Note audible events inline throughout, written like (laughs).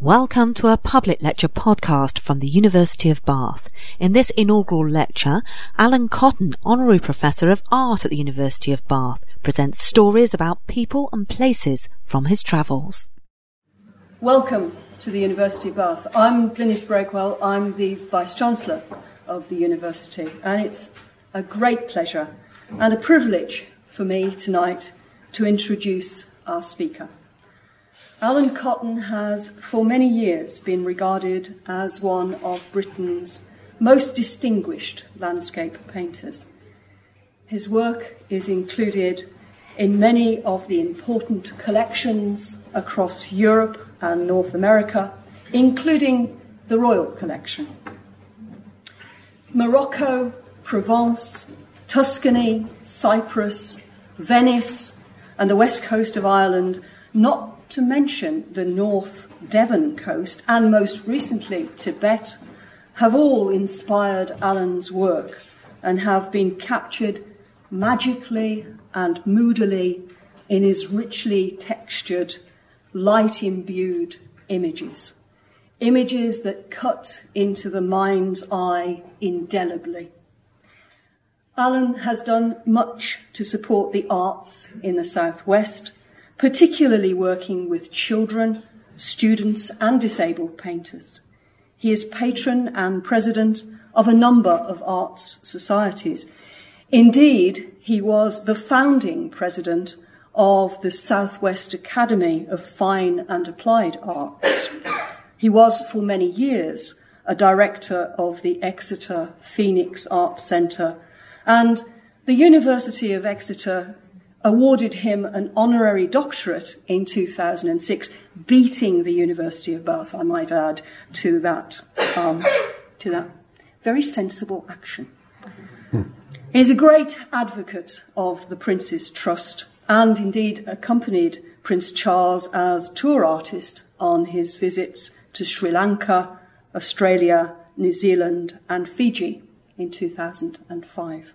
Welcome to a public lecture podcast from the University of Bath. In this inaugural lecture, Alan Cotton, Honorary Professor of Art at the University of Bath, presents stories about people and places from his travels. Welcome to the University of Bath. I'm Glynis Breakwell. I'm the Vice Chancellor of the University, and it's a great pleasure and a privilege for me tonight to introduce our speaker. Alan Cotton has for many years been regarded as one of Britain's most distinguished landscape painters. His work is included in many of the important collections across Europe and North America, including the Royal Collection. Morocco, Provence, Tuscany, Cyprus, Venice, and the west coast of Ireland not to mention the North Devon coast and most recently Tibet, have all inspired Alan's work and have been captured magically and moodily in his richly textured, light imbued images. Images that cut into the mind's eye indelibly. Alan has done much to support the arts in the Southwest particularly working with children, students, and disabled painters. He is patron and president of a number of arts societies. Indeed, he was the founding president of the Southwest Academy of Fine and Applied Arts. He was for many years a director of the Exeter Phoenix Arts Centre, and the University of Exeter awarded him an honorary doctorate in 2006, beating the University of Bath, I might add, to that, um, to that very sensible action. He's a great advocate of the Prince's Trust and indeed accompanied Prince Charles as tour artist on his visits to Sri Lanka, Australia, New Zealand, and Fiji in 2005.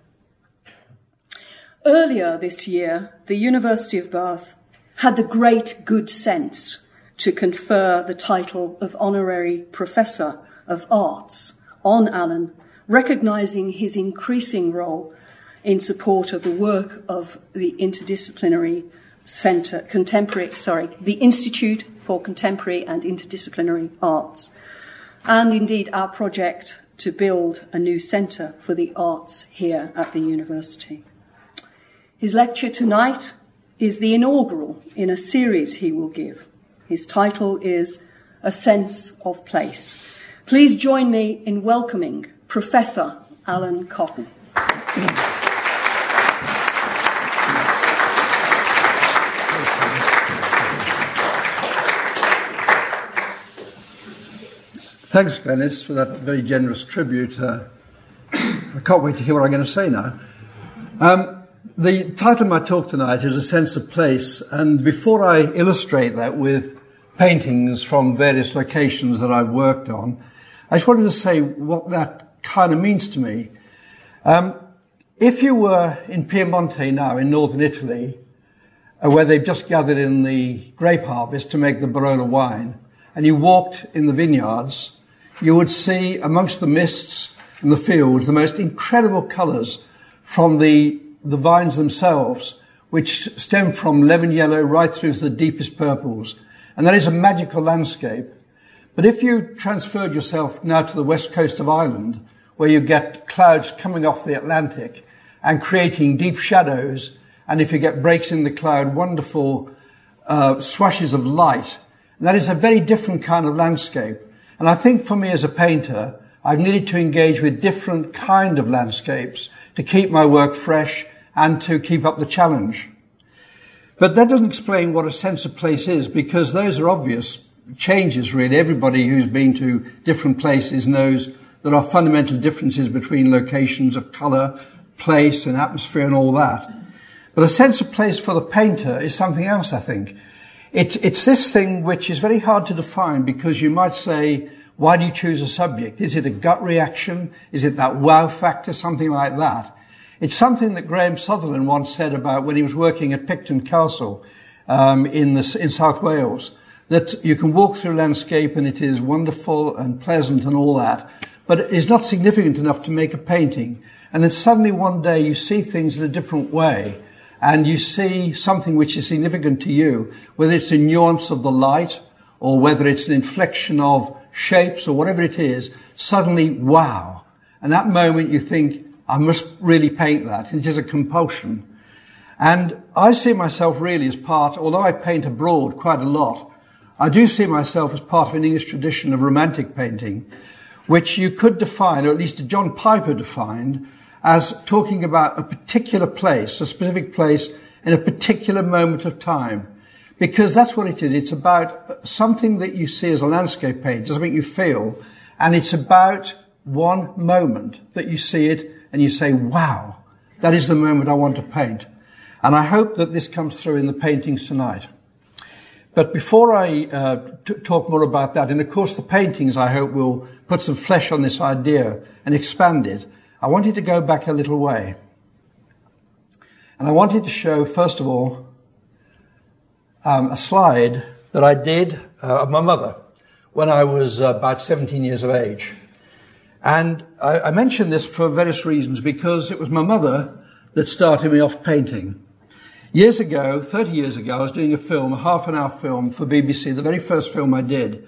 Earlier this year, the University of Bath had the great good sense to confer the title of Honorary Professor of Arts on Alan, recognizing his increasing role in support of the work of the interdisciplinary center contemporary sorry the institute for contemporary and interdisciplinary arts and indeed our project to build a new center for the arts here at the university his lecture tonight is the inaugural in a series he will give. His title is A Sense of Place. Please join me in welcoming Professor Alan Cotton. Thanks, Glynis, for that very generous tribute. Uh, I can't wait to hear what I'm going to say now. Um, the title of my talk tonight is A Sense of Place, and before I illustrate that with paintings from various locations that I've worked on, I just wanted to say what that kind of means to me. Um, if you were in Piemonte now, in northern Italy, uh, where they've just gathered in the grape harvest to make the Barolo wine, and you walked in the vineyards, you would see amongst the mists and the fields the most incredible colours from the the vines themselves, which stem from lemon yellow right through to the deepest purples. And that is a magical landscape. But if you transferred yourself now to the west coast of Ireland, where you get clouds coming off the Atlantic and creating deep shadows, and if you get breaks in the cloud, wonderful uh, swashes of light, that is a very different kind of landscape. And I think for me as a painter, I've needed to engage with different kind of landscapes to keep my work fresh and to keep up the challenge. But that doesn't explain what a sense of place is because those are obvious changes really. Everybody who's been to different places knows there are fundamental differences between locations of colour, place and atmosphere and all that. But a sense of place for the painter is something else, I think. It's, it's this thing which is very hard to define because you might say, why do you choose a subject? Is it a gut reaction? Is it that wow factor? Something like that. It's something that Graham Sutherland once said about when he was working at Picton Castle um, in, the, in South Wales, that you can walk through landscape and it is wonderful and pleasant and all that, but it is not significant enough to make a painting. And then suddenly one day you see things in a different way and you see something which is significant to you, whether it's a nuance of the light or whether it's an inflection of shapes or whatever it is, suddenly, wow. And that moment you think, I must really paint that. It is a compulsion. And I see myself really as part, although I paint abroad quite a lot, I do see myself as part of an English tradition of romantic painting, which you could define, or at least John Piper defined, as talking about a particular place, a specific place in a particular moment of time. Because that's what it is. It's about something that you see as a landscape painter, something you feel, and it's about one moment that you see it and you say, wow, that is the moment I want to paint. And I hope that this comes through in the paintings tonight. But before I uh, t- talk more about that, and of course the paintings I hope will put some flesh on this idea and expand it, I wanted to go back a little way. And I wanted to show, first of all, um, a slide that I did uh, of my mother when I was uh, about 17 years of age. And I, I mention this for various reasons because it was my mother that started me off painting. Years ago, 30 years ago, I was doing a film, a half an hour film for BBC, the very first film I did.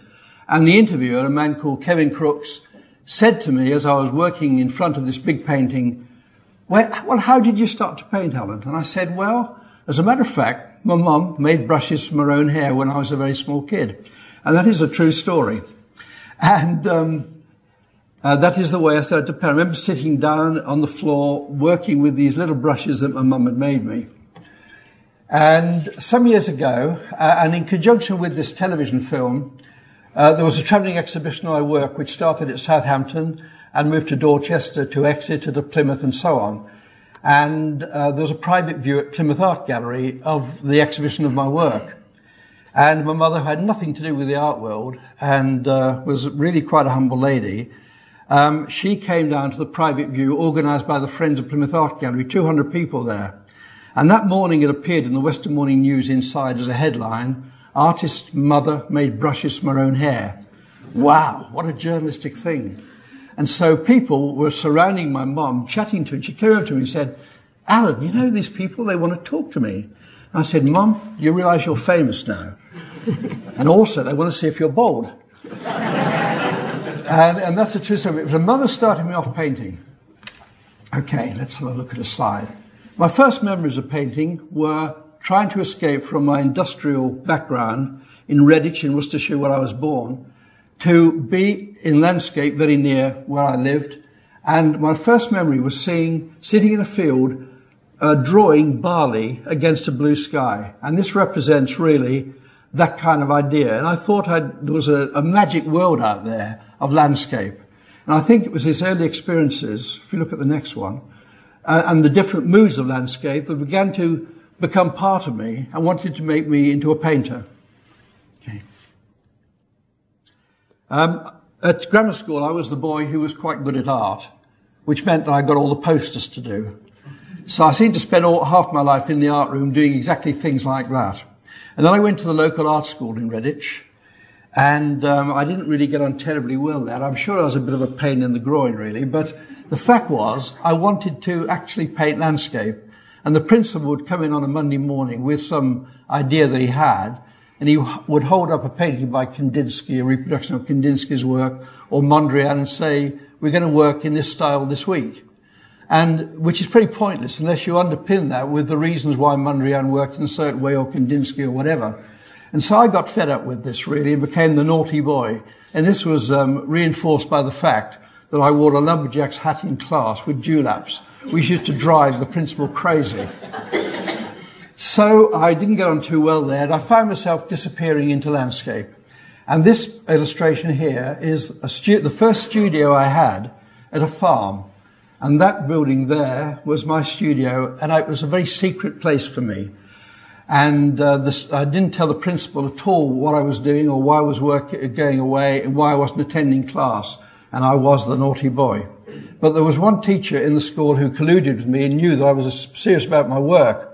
And the interviewer, a man called Kevin Crooks, said to me as I was working in front of this big painting, well, how did you start to paint, Alan? And I said, well, as a matter of fact, my mum made brushes from her own hair when I was a very small kid. And that is a true story. And um, uh, that is the way I started to paint. I remember sitting down on the floor working with these little brushes that my mum had made me. And some years ago, uh, and in conjunction with this television film, uh, there was a travelling exhibition I work which started at Southampton and moved to Dorchester, to Exeter, to Plymouth, and so on. And uh, there was a private view at Plymouth Art Gallery of the exhibition of my work. And my mother had nothing to do with the art world and uh, was really quite a humble lady. Um, she came down to the private view organised by the Friends of Plymouth Art Gallery, 200 people there. And that morning it appeared in the Western Morning News inside as a headline, Artist's mother made brushes from her own hair. Wow, what a journalistic thing. And so people were surrounding my mom, chatting to her. She came up to me and said, Alan, you know these people, they want to talk to me. I said, Mom, you realize you're famous now. (laughs) and also, they want to see if you're bald. And, and that's a true story. The mother started me off painting. Okay, let's have a look at a slide. My first memories of painting were trying to escape from my industrial background in Redditch in Worcestershire where I was born to be in landscape very near where I lived. And my first memory was seeing, sitting in a field, uh, drawing barley against a blue sky. And this represents really that kind of idea. And I thought I'd, there was a, a magic world out there of landscape. And I think it was these early experiences, if you look at the next one, uh, and the different moods of landscape that began to become part of me and wanted to make me into a painter. Okay. Um, at grammar school, I was the boy who was quite good at art, which meant that I got all the posters to do. So I seemed to spend all, half my life in the art room doing exactly things like that. And then I went to the local art school in Redditch, and um, I didn't really get on terribly well there. I'm sure I was a bit of a pain in the groin, really, but the fact was I wanted to actually paint landscape and the principal would come in on a Monday morning with some idea that he had, and he would hold up a painting by Kandinsky, a reproduction of Kandinsky's work, or Mondrian, and say, we're going to work in this style this week. And, which is pretty pointless unless you underpin that with the reasons why Mondrian worked in a certain way, or Kandinsky, or whatever. And so I got fed up with this really and became the naughty boy. And this was um, reinforced by the fact that I wore a lumberjack's hat in class with dewlaps which used to drive the principal crazy. So I didn't get on too well there, and I found myself disappearing into landscape. And this illustration here is stu- the first studio I had at a farm. And that building there was my studio, and it was a very secret place for me. And uh, this, I didn't tell the principal at all what I was doing or why I was work, going away and why I wasn't attending class. And I was the naughty boy. But there was one teacher in the school who colluded with me and knew that I was serious about my work.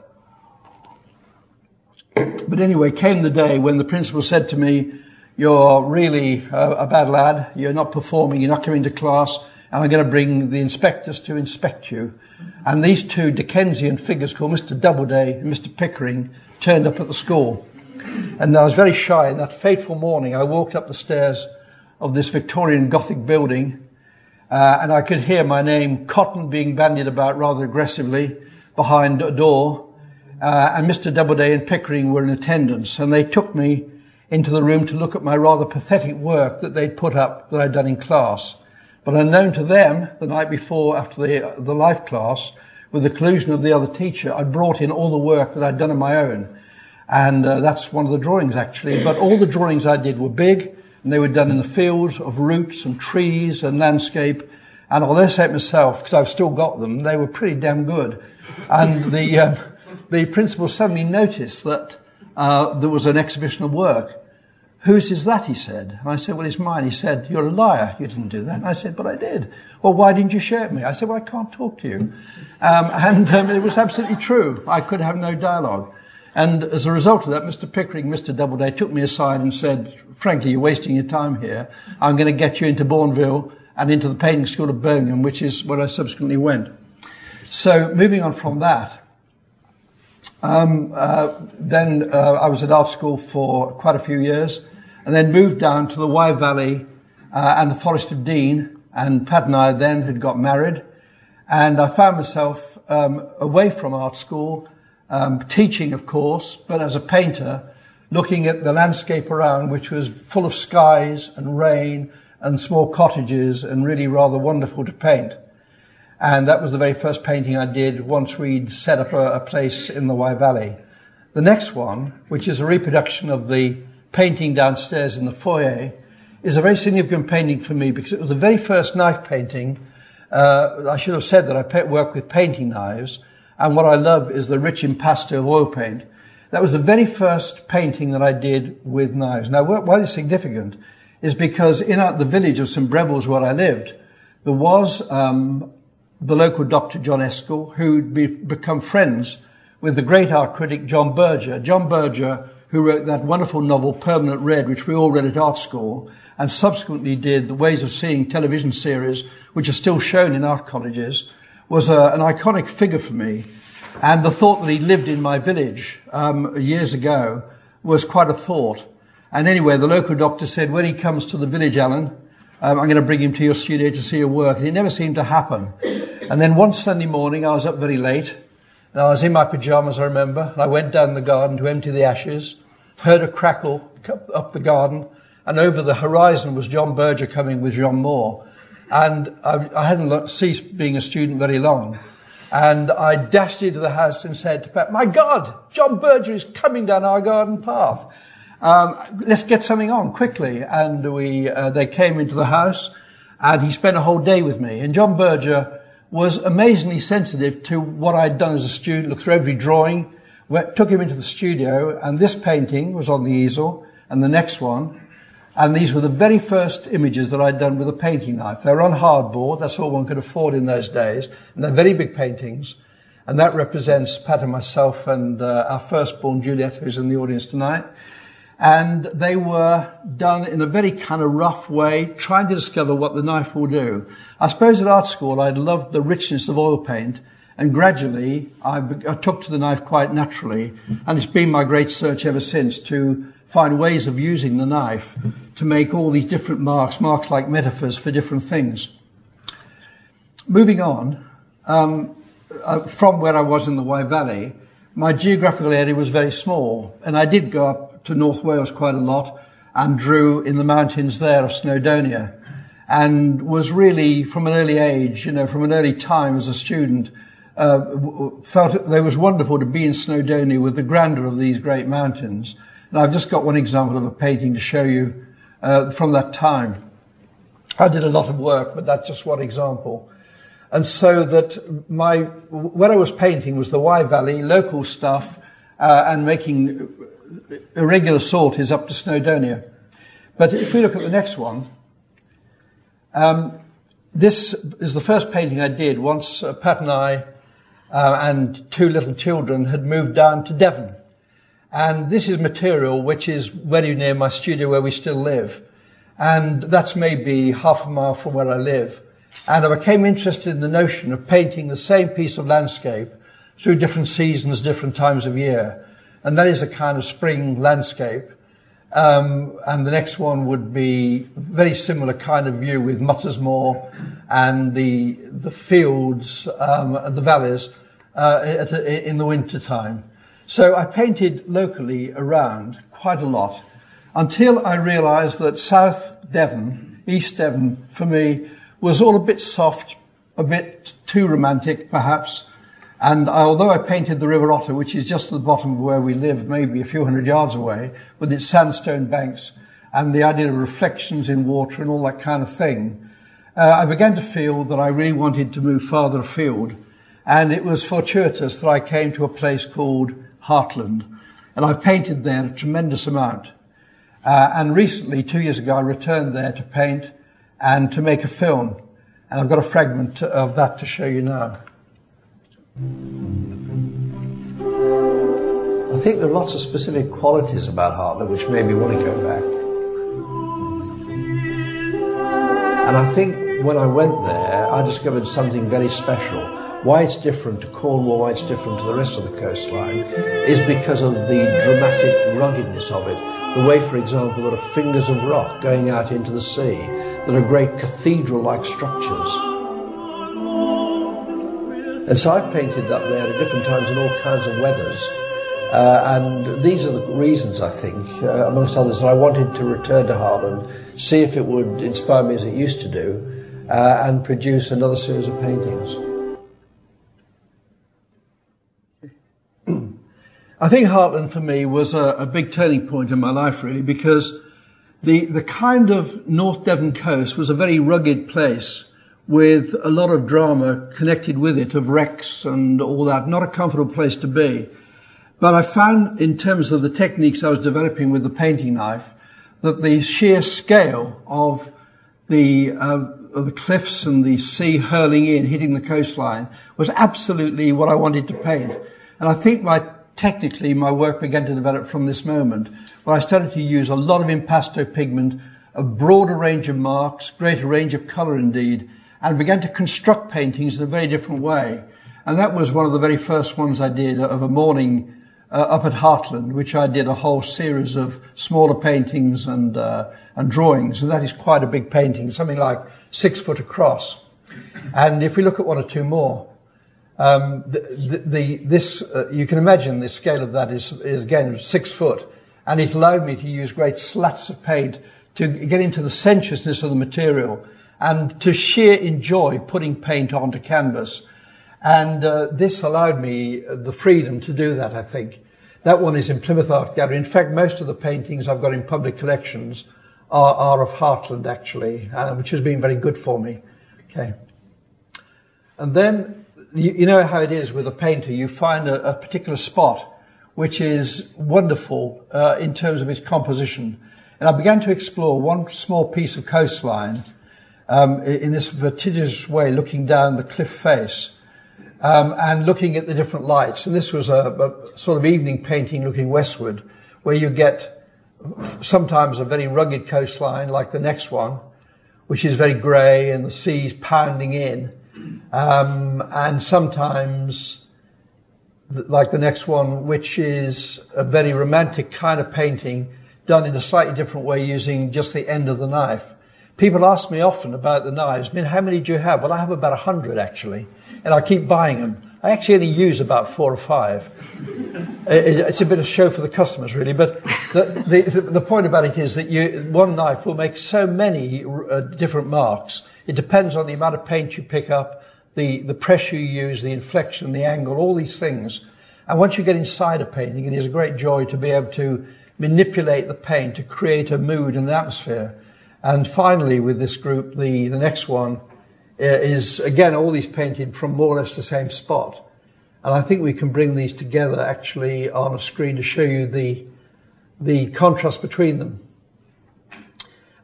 But anyway, came the day when the principal said to me, you're really a, a bad lad. You're not performing. You're not coming to class. And I'm going to bring the inspectors to inspect you. And these two Dickensian figures called Mr. Doubleday and Mr. Pickering turned up at the school. And I was very shy. And that fateful morning, I walked up the stairs of this Victorian Gothic building, uh, and I could hear my name, Cotton, being bandied about rather aggressively behind a door. Uh, and Mr. Doubleday and Pickering were in attendance, and they took me into the room to look at my rather pathetic work that they'd put up that I'd done in class. But unknown to them, the night before, after the, the life class, with the collusion of the other teacher, I brought in all the work that I'd done on my own. And uh, that's one of the drawings, actually. But all the drawings I did were big, and they were done in the fields of roots and trees and landscape. And although I say it myself, because I've still got them, they were pretty damn good. And the, uh, (laughs) the principal suddenly noticed that uh, there was an exhibition of work. Whose is that? He said. And I said, well, it's mine. He said, you're a liar. You didn't do that. And I said, but I did. Well, why didn't you share it with me? I said, well, I can't talk to you. Um, (laughs) and um, it was absolutely true. I could have no dialogue. And as a result of that, Mr. Pickering, Mr. Doubleday took me aside and said, frankly, you're wasting your time here. I'm going to get you into Bournville and into the painting school of Birmingham, which is where I subsequently went. So moving on from that, um, uh, then uh, I was at art school for quite a few years, and then moved down to the Wye Valley uh, and the Forest of Dean. And Pat and I then had got married, and I found myself um, away from art school, um, teaching, of course, but as a painter, looking at the landscape around, which was full of skies and rain and small cottages, and really rather wonderful to paint. And that was the very first painting I did once we'd set up a, a place in the Wye Valley. The next one, which is a reproduction of the painting downstairs in the foyer, is a very significant painting for me because it was the very first knife painting. Uh, I should have said that I work with painting knives, and what I love is the rich impasto of oil paint. That was the very first painting that I did with knives. Now, why it's significant is because in the village of St. Briavels where I lived, there was um, the local Dr. John Eskell, who'd be, become friends with the great art critic John Berger. John Berger, who wrote that wonderful novel Permanent Red, which we all read at art school, and subsequently did the Ways of Seeing television series, which are still shown in art colleges, was a, an iconic figure for me. And the thought that he lived in my village um, years ago was quite a thought. And anyway, the local doctor said, when he comes to the village, Alan, um, I'm going to bring him to your studio to see your work. And it never seemed to happen. And then one Sunday morning, I was up very late, and I was in my pajamas, I remember, and I went down the garden to empty the ashes, heard a crackle up the garden, and over the horizon was John Berger coming with Jean Mohr. And I, I hadn't ceased being a student very long. And I dashed into the house and said to Pat, my God, John Berger is coming down our garden path. Um, let's get something on quickly. And we, uh, they came into the house and he spent a whole day with me. And John Berger was amazingly sensitive to what I'd done as a student, looked through every drawing, went, took him into the studio, and this painting was on the easel, and the next one. And these were the very first images that I'd done with a painting knife. They were on hardboard, that's all one could afford in those days, and they're very big paintings. And that represents Pat and myself and uh, our firstborn Juliet, who's in the audience tonight and they were done in a very kind of rough way, trying to discover what the knife will do. I suppose at art school I'd loved the richness of oil paint, and gradually I, I took to the knife quite naturally, and it's been my great search ever since to find ways of using the knife to make all these different marks, marks like metaphors for different things. Moving on, um, uh, from where I was in the Wye Valley, my geographical area was very small, and I did go up to North Wales quite a lot and drew in the mountains there of Snowdonia and was really from an early age, you know, from an early time as a student, uh, felt it, it was wonderful to be in Snowdonia with the grandeur of these great mountains. And I've just got one example of a painting to show you uh, from that time. I did a lot of work, but that's just one example. And so that my, where I was painting was the Wye Valley, local stuff, uh, and making irregular sort is up to Snowdonia. But if we look at the next one, um, this is the first painting I did once uh, Pat and I uh, and two little children had moved down to Devon. And this is material which is very near my studio where we still live. And that's maybe half a mile from where I live. And I became interested in the notion of painting the same piece of landscape through different seasons, different times of year. And that is a kind of spring landscape. Um, and the next one would be very similar kind of view with Mutters Moor and the the fields um, and the valleys uh, at, in the winter time. So I painted locally around quite a lot until I realised that South Devon, East Devon, for me was all a bit soft, a bit too romantic, perhaps. And although I painted the River Otter, which is just at the bottom of where we live, maybe a few hundred yards away, with its sandstone banks and the idea of reflections in water and all that kind of thing, uh, I began to feel that I really wanted to move farther afield. And it was fortuitous that I came to a place called Hartland. And I painted there a tremendous amount. Uh, and recently, two years ago, I returned there to paint and to make a film. And I've got a fragment of that to show you now. I think there are lots of specific qualities about Hartland which made me want to go back. And I think when I went there, I discovered something very special. Why it's different to Cornwall, why it's different to the rest of the coastline, is because of the dramatic ruggedness of it. The way, for example, there are fingers of rock going out into the sea, that are great cathedral like structures. And so I've painted up there at different times in all kinds of weathers. Uh, and these are the reasons, I think, uh, amongst others, that I wanted to return to Hartland, see if it would inspire me as it used to do, uh, and produce another series of paintings. (clears throat) I think Hartland for me was a, a, big turning point in my life, really, because the, the kind of North Devon coast was a very rugged place with a lot of drama connected with it of wrecks and all that. Not a comfortable place to be. But I found in terms of the techniques I was developing with the painting knife that the sheer scale of the, uh, of the cliffs and the sea hurling in, hitting the coastline was absolutely what I wanted to paint. And I think my, technically my work began to develop from this moment where I started to use a lot of impasto pigment, a broader range of marks, greater range of color indeed, and began to construct paintings in a very different way. And that was one of the very first ones I did of a morning uh, up at Hartland, which I did a whole series of smaller paintings and, uh, and drawings. And that is quite a big painting, something like six foot across. And if we look at one or two more, um, the, the, the, this, uh, you can imagine the scale of that is, is again six foot. And it allowed me to use great slats of paint to get into the sensuousness of the material and to sheer enjoy putting paint onto canvas. And uh, this allowed me the freedom to do that, I think. That one is in Plymouth Art Gallery. In fact, most of the paintings I've got in public collections are, are of Hartland, actually, uh, which has been very good for me. Okay. And then, you, you know how it is with a painter. You find a, a particular spot which is wonderful uh, in terms of its composition. And I began to explore one small piece of coastline um, in this vertiginous way, looking down the cliff face um, and looking at the different lights. And this was a, a, sort of evening painting looking westward, where you get sometimes a very rugged coastline, like the next one, which is very grey and the sea's pounding in, um, and sometimes like the next one, which is a very romantic kind of painting done in a slightly different way using just the end of the knife. People ask me often about the knives. I mean, how many do you have? Well, I have about a hundred actually, and I keep buying them. I actually only use about four or five. (laughs) It's a bit of show for the customers, really. But the, the, the point about it is that you, one knife will make so many uh, different marks. It depends on the amount of paint you pick up, the, the pressure you use, the inflection, the angle, all these things. And once you get inside a painting, it is a great joy to be able to manipulate the paint to create a mood and an atmosphere. And finally, with this group, the, the next one uh, is again all these painted from more or less the same spot. And I think we can bring these together actually on a screen to show you the, the contrast between them.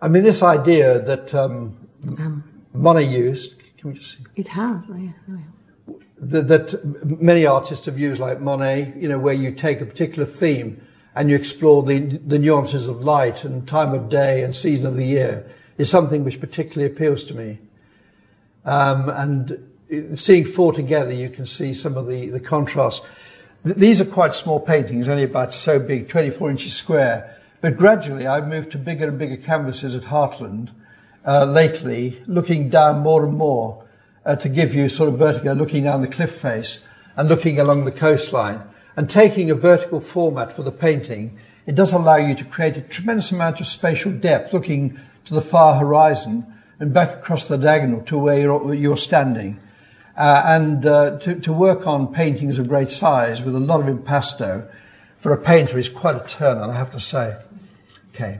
I mean, this idea that um, um, Monet used, can we just see? It has, oh, yeah. Oh, yeah. That, that, many artists have used, like Monet, you know, where you take a particular theme and you explore the, the nuances of light and time of day and season of the year is something which particularly appeals to me. Um, and seeing four together, you can see some of the, the contrast. Th- these are quite small paintings, only about so big, 24 inches square. But gradually, I've moved to bigger and bigger canvases at Hartland uh, lately, looking down more and more uh, to give you sort of vertigo, looking down the cliff face and looking along the coastline. And taking a vertical format for the painting, it does allow you to create a tremendous amount of spatial depth, looking to the far horizon and back across the diagonal to where you're, you're standing. Uh, and uh, to, to, work on paintings of great size with a lot of impasto for a painter is quite a turn on, I have to say. Okay.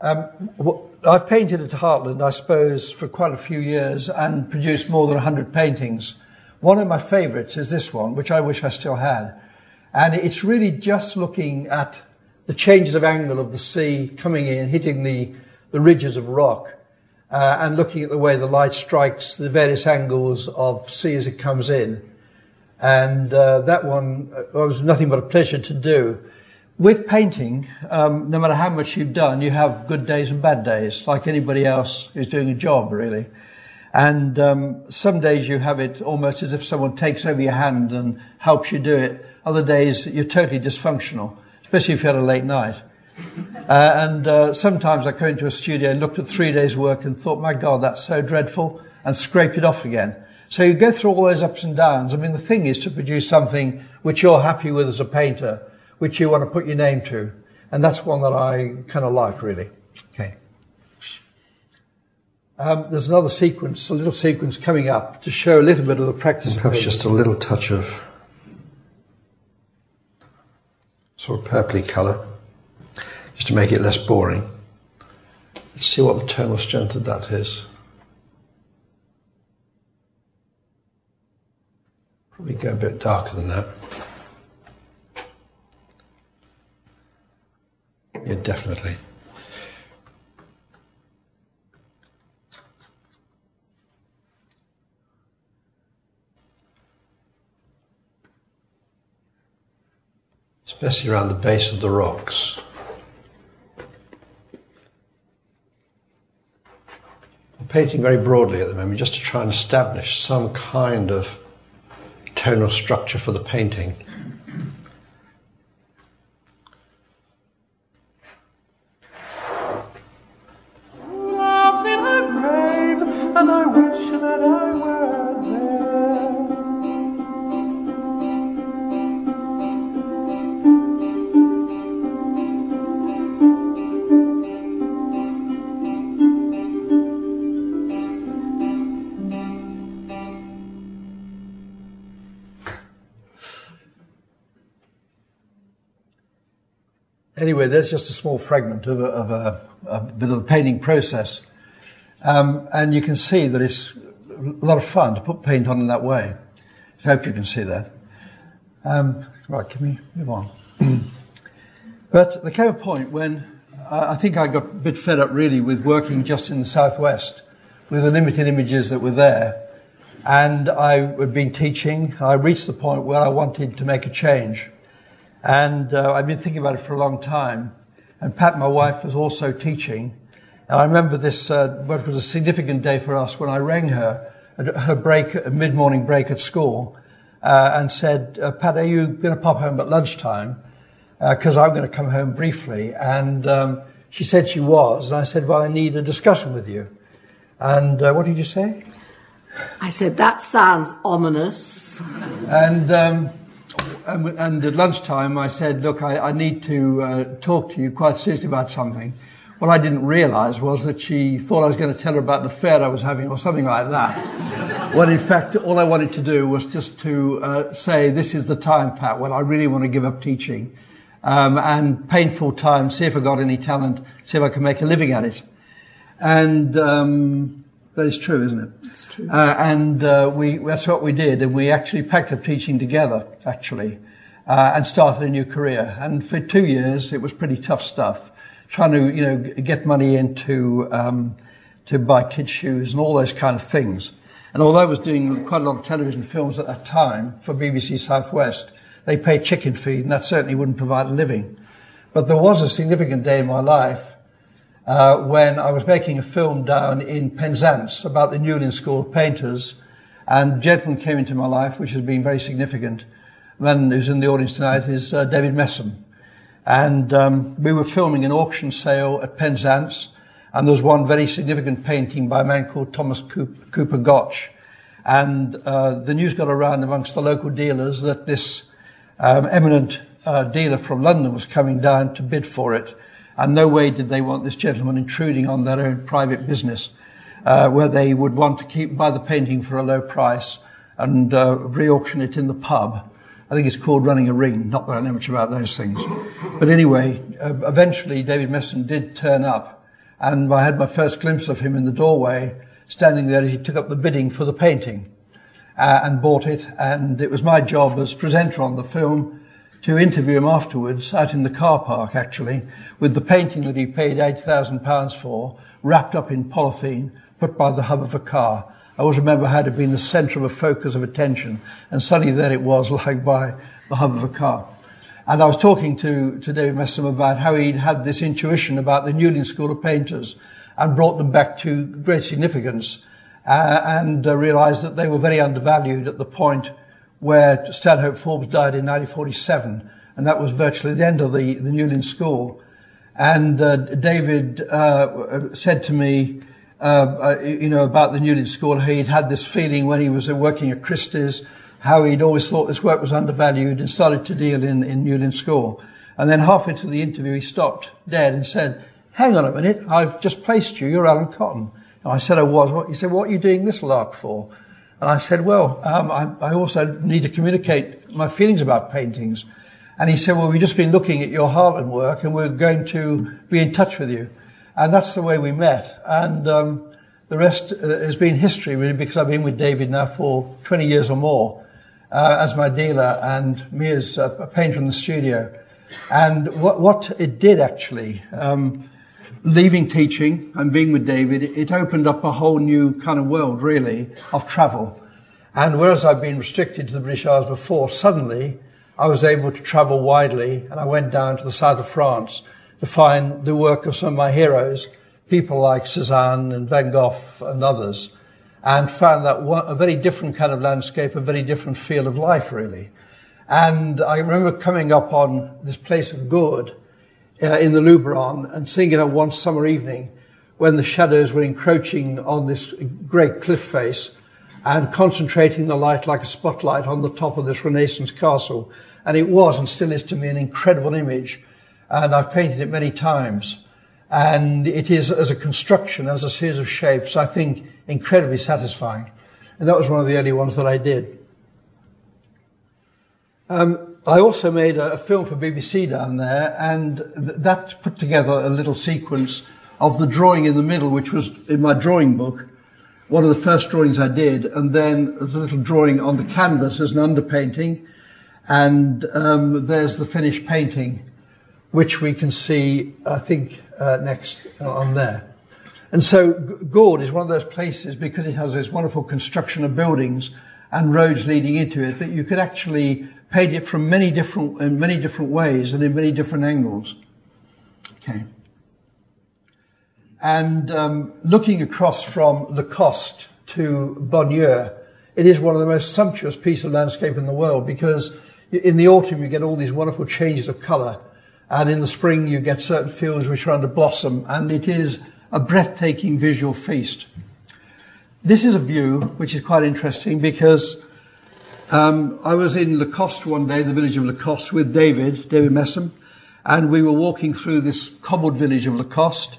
Um, I've painted at Hartland, I suppose, for quite a few years and produced more than 100 paintings. One of my favourites is this one, which I wish I still had. And it's really just looking at the changes of angle of the sea coming in, hitting the, the ridges of rock, uh, and looking at the way the light strikes the various angles of sea as it comes in. And uh, that one uh, was nothing but a pleasure to do. With painting, um, no matter how much you've done, you have good days and bad days, like anybody else who's doing a job, really. And um, some days you have it almost as if someone takes over your hand and helps you do it. Other days you're totally dysfunctional, especially if you had a late night. Uh, and uh, sometimes I go into a studio and looked at three days' work and thought, my God, that's so dreadful, and scraped it off again. So you go through all those ups and downs. I mean, the thing is to produce something which you're happy with as a painter, which you want to put your name to. And that's one that I kind of like, really. Okay. Um, there's another sequence, a little sequence coming up to show a little bit of the practice. Perhaps just a little touch of sort of purpley colour, just to make it less boring. Let's see what the tonal strength of that is. Probably go a bit darker than that. Yeah, definitely. Especially around the base of the rocks. I'm painting very broadly at the moment just to try and establish some kind of tonal structure for the painting. Anyway, there's just a small fragment of a, of a, a bit of the painting process. Um, and you can see that it's a lot of fun to put paint on in that way. I hope you can see that. Um, right, can we move on? (clears throat) but there came a point when I think I got a bit fed up really with working just in the southwest with the limited images that were there. And I had been teaching. I reached the point where I wanted to make a change. And uh, I've been thinking about it for a long time. And Pat, my wife, was also teaching. And I remember this, uh, what was a significant day for us when I rang her at her break, a mid-morning break at school, uh, and said, uh, Pat, are you going to pop home at lunchtime? Because uh, I'm going to come home briefly. And um, she said she was. And I said, well, I need a discussion with you. And uh, what did you say? I said, that sounds ominous. And um, and at lunchtime, I said, Look, I, I need to uh, talk to you quite seriously about something. What I didn't realize was that she thought I was going to tell her about the affair I was having or something like that. (laughs) when in fact, all I wanted to do was just to uh, say, This is the time, Pat, when I really want to give up teaching. Um, and painful time, see if I got any talent, see if I can make a living at it. And um, that is true, isn't it? It's true. Uh, and uh, we, that's what we did. And we actually packed up teaching together, actually, uh, and started a new career. And for two years, it was pretty tough stuff. Trying to, you know, get money into, um, to buy kids' shoes and all those kind of things. And although I was doing quite a lot of television films at that time for BBC Southwest, they pay chicken feed, and that certainly wouldn't provide a living. But there was a significant day in my life uh, when I was making a film down in Penzance about the Newlyn School of Painters, and gentleman came into my life, which has been very significant. The man who's in the audience tonight is uh, David Messum. And um, we were filming an auction sale at Penzance, and there was one very significant painting by a man called Thomas Cooper Gotch. And uh, the news got around amongst the local dealers that this um, eminent uh, dealer from London was coming down to bid for it. And no way did they want this gentleman intruding on their own private business, uh, where they would want to keep buy the painting for a low price and uh, re-auction it in the pub. I think it's called running a ring. Not that I know much about those things. But anyway, uh, eventually David Messum did turn up and I had my first glimpse of him in the doorway standing there as he took up the bidding for the painting uh, and bought it. And it was my job as presenter on the film to interview him afterwards out in the car park actually with the painting that he paid £8,000 for wrapped up in polythene put by the hub of a car I always remember how it had been the centre of a focus of attention, and suddenly there it was, (laughs) like by the hub of a car. And I was talking to, to David Messum about how he'd had this intuition about the Newlyn School of Painters and brought them back to great significance uh, and uh, realised that they were very undervalued at the point where Stanhope Forbes died in 1947, and that was virtually the end of the, the Newlyn School. And uh, David uh, said to me, uh, uh, you know, about the Newlyn School, he'd had this feeling when he was working at Christie's, how he'd always thought this work was undervalued and started to deal in, in Newlyn School. And then half into the interview, he stopped dead and said, hang on a minute, I've just placed you, you're Alan Cotton. And I said I was. He said, what are you doing this lark for? And I said, well, um, I, I also need to communicate my feelings about paintings. And he said, well, we've just been looking at your Hartland work and we're going to be in touch with you. And that's the way we met. And um, the rest uh, has been history, really, because I've been with David now for 20 years or more uh, as my dealer and me as a, painter in the studio. And what, what it did actually, um, leaving teaching and being with David, it opened up a whole new kind of world, really, of travel. And whereas I've been restricted to the British Isles before, suddenly I was able to travel widely and I went down to the south of France to find the work of some of my heroes, people like Cezanne and Van Gogh and others, and found that a very different kind of landscape, a very different feel of life, really. And I remember coming up on this place of Gordes uh, in the Luberon and seeing it on one summer evening when the shadows were encroaching on this great cliff face and concentrating the light like a spotlight on the top of this Renaissance castle. And it was and still is to me an incredible image and I've painted it many times. And it is, as a construction, as a series of shapes, I think incredibly satisfying. And that was one of the early ones that I did. Um, I also made a, a, film for BBC down there, and th- that put together a little sequence of the drawing in the middle, which was in my drawing book, one of the first drawings I did, and then the little drawing on the canvas as an underpainting, and um, there's the finished painting which we can see, I think, uh, next on there. And so Gordes is one of those places because it has this wonderful construction of buildings and roads leading into it that you could actually paint it from many different, in many different ways and in many different angles. Okay. And um, looking across from Lacoste to Bonnieux, it is one of the most sumptuous pieces of landscape in the world because in the autumn you get all these wonderful changes of colour and in the spring, you get certain fields which are under blossom, and it is a breathtaking visual feast. This is a view which is quite interesting because um, I was in Lacoste one day, the village of Lacoste, with David, David Messum, and we were walking through this cobbled village of Lacoste,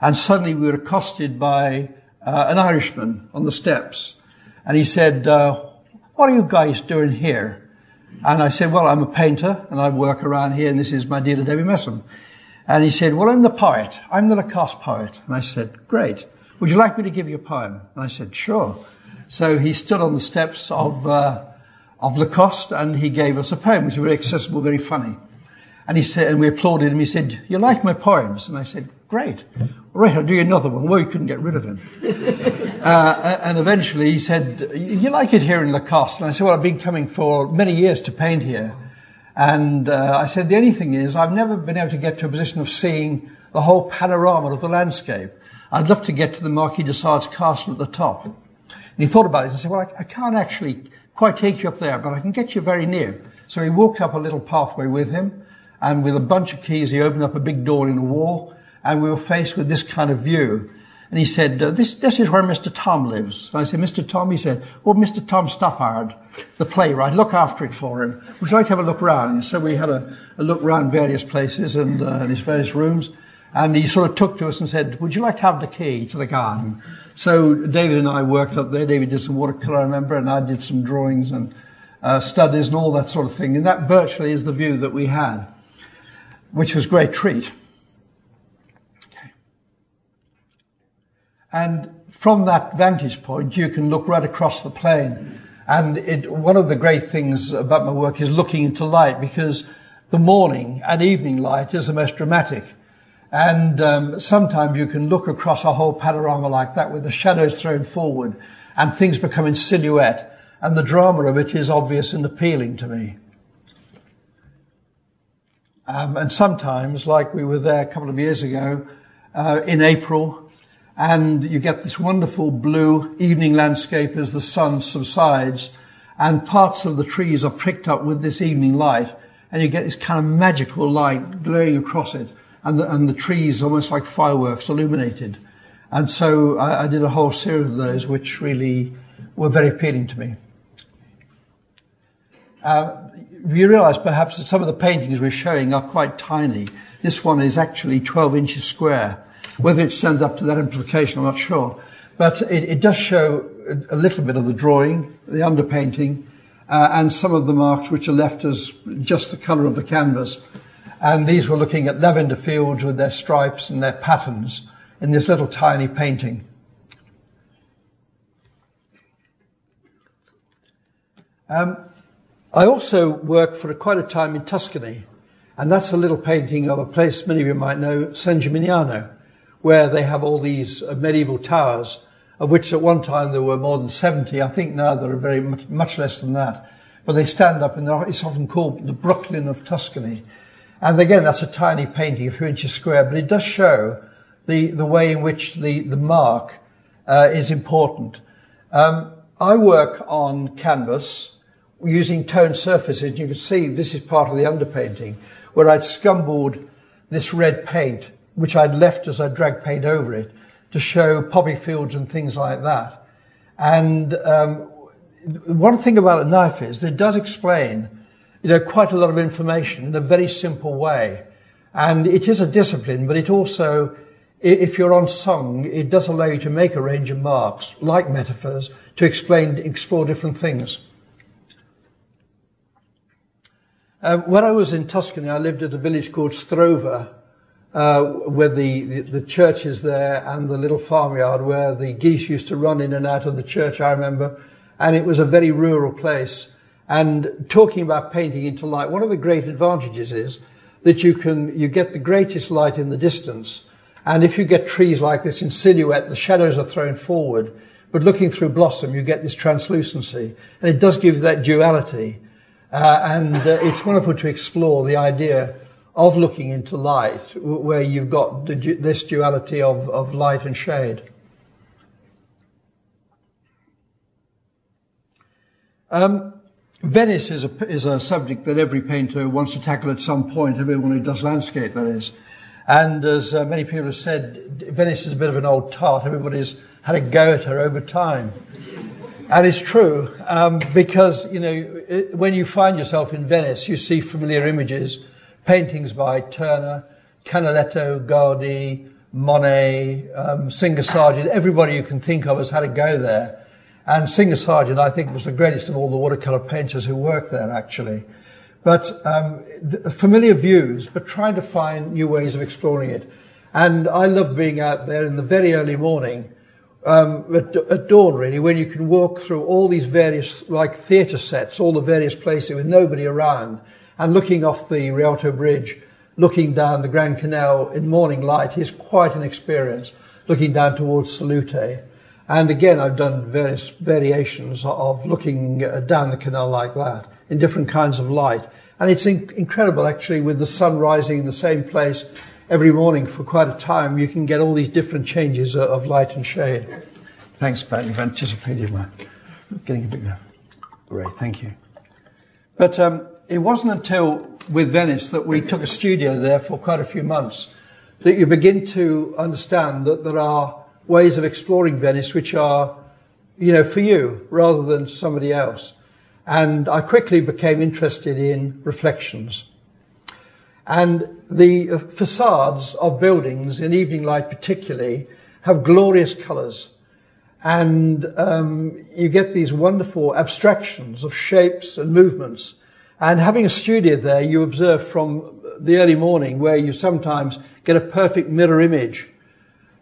and suddenly we were accosted by uh, an Irishman on the steps, and he said, uh, "What are you guys doing here?" And I said, well, I'm a painter and I work around here and this is my dealer, David Messum. And he said, well, I'm the poet. I'm the Lacoste poet. And I said, great. Would you like me to give you a poem? And I said, sure. So he stood on the steps of, uh, of Lacoste and he gave us a poem. which was very accessible, very funny. And he said, and we applauded him. He said, you like my poems? And I said, great. All right, I'll do you another one. Well, we couldn't get rid of him. (laughs) uh, and eventually he said, you like it here in Lacoste? And I said, well, I've been coming for many years to paint here. And uh, I said, the only thing is, I've never been able to get to a position of seeing the whole panorama of the landscape. I'd love to get to the Marquis de Sade's castle at the top. And he thought about it and said, well, I, I can't actually quite take you up there, but I can get you very near. So he walked up a little pathway with him, and with a bunch of keys, he opened up a big door in the wall, and we were faced with this kind of view. And he said, uh, this, this is where Mr. Tom lives. So I said, Mr. Tom? He said, well, Mr. Tom Stoppard, the playwright, look after it for him. Would you like to have a look round? So we had a, a look round various places and uh, these various rooms. And he sort of took to us and said, would you like to have the key to the garden? So David and I worked up there. David did some watercolour, I remember, and I did some drawings and uh, studies and all that sort of thing. And that virtually is the view that we had, which was a great treat. And from that vantage point, you can look right across the plain. And it, one of the great things about my work is looking into light because the morning and evening light is the most dramatic. And um, sometimes you can look across a whole panorama like that with the shadows thrown forward and things become in silhouette. And the drama of it is obvious and appealing to me. Um, and sometimes, like we were there a couple of years ago, uh, in April, and you get this wonderful blue evening landscape as the sun subsides and parts of the trees are pricked up with this evening light and you get this kind of magical light glowing across it and the, and the trees almost like fireworks illuminated. And so I, I did a whole series of those which really were very appealing to me. Uh, you realize perhaps that some of the paintings we're showing are quite tiny. This one is actually 12 inches square. Whether it stands up to that implication, I'm not sure. But it, it does show a, little bit of the drawing, the underpainting, uh, and some of the marks which are left as just the colour of the canvas. And these were looking at lavender fields with their stripes and their patterns in this little tiny painting. Um, I also worked for quite a time in Tuscany, and that's a little painting of a place many of you might know, San Gimignano where they have all these uh, medieval towers, of which at one time there were more than 70. I think now there are very much, much less than that. But they stand up and it's often called the Brooklyn of Tuscany. And again, that's a tiny painting, a few inches square, but it does show the, the way in which the, the mark uh, is important. Um, I work on canvas using toned surfaces. You can see this is part of the underpainting where I'd scumbled this red paint which I'd left as I dragged paint over it to show poppy fields and things like that. And um, one thing about the knife is that it does explain, you know, quite a lot of information in a very simple way. And it is a discipline, but it also, if you're on song, it does allow you to make a range of marks, like metaphors, to explain, explore different things. Uh, when I was in Tuscany, I lived at a village called Strove, uh, where the, the, the, church is there and the little farmyard where the geese used to run in and out of the church, I remember. And it was a very rural place. And talking about painting into light, one of the great advantages is that you can, you get the greatest light in the distance. And if you get trees like this in silhouette, the shadows are thrown forward. But looking through blossom, you get this translucency. And it does give you that duality. Uh, and uh, it's wonderful to explore the idea of looking into light, where you've got this duality of, of light and shade. Um, Venice is a, is a subject that every painter wants to tackle at some point, everyone who does landscape, that is. And as uh, many people have said, Venice is a bit of an old tart. Everybody's had a go at her over time. And it's true, um, because, you know, it, when you find yourself in Venice, you see familiar images paintings by Turner, Canaletto, Guardi, Monet, um, Singer Sargent, everybody you can think of has had a go there. And Singer Sargent, I think, was the greatest of all the watercolor painters who worked there, actually. But um, familiar views, but trying to find new ways of exploring it. And I love being out there in the very early morning, um, at, at, dawn, really, when you can walk through all these various, like theatre sets, all the various places with nobody around, and looking off the Rialto Bridge, looking down the Grand Canal in morning light is quite an experience, looking down towards Salute. And again, I've done various variations of looking uh, down the canal like that in different kinds of light. And it's in- incredible actually with the sun rising in the same place every morning for quite a time, you can get all these different changes of light and shade. Thanks, Pat. You've anticipated my getting a bit great. Thank you. But um, it wasn't until with Venice that we took a studio there for quite a few months that you begin to understand that there are ways of exploring Venice which are, you know, for you rather than somebody else. And I quickly became interested in reflections. And the facades of buildings, in evening light particularly, have glorious colours. And um, you get these wonderful abstractions of shapes and movements. And having a studio there, you observe from the early morning where you sometimes get a perfect mirror image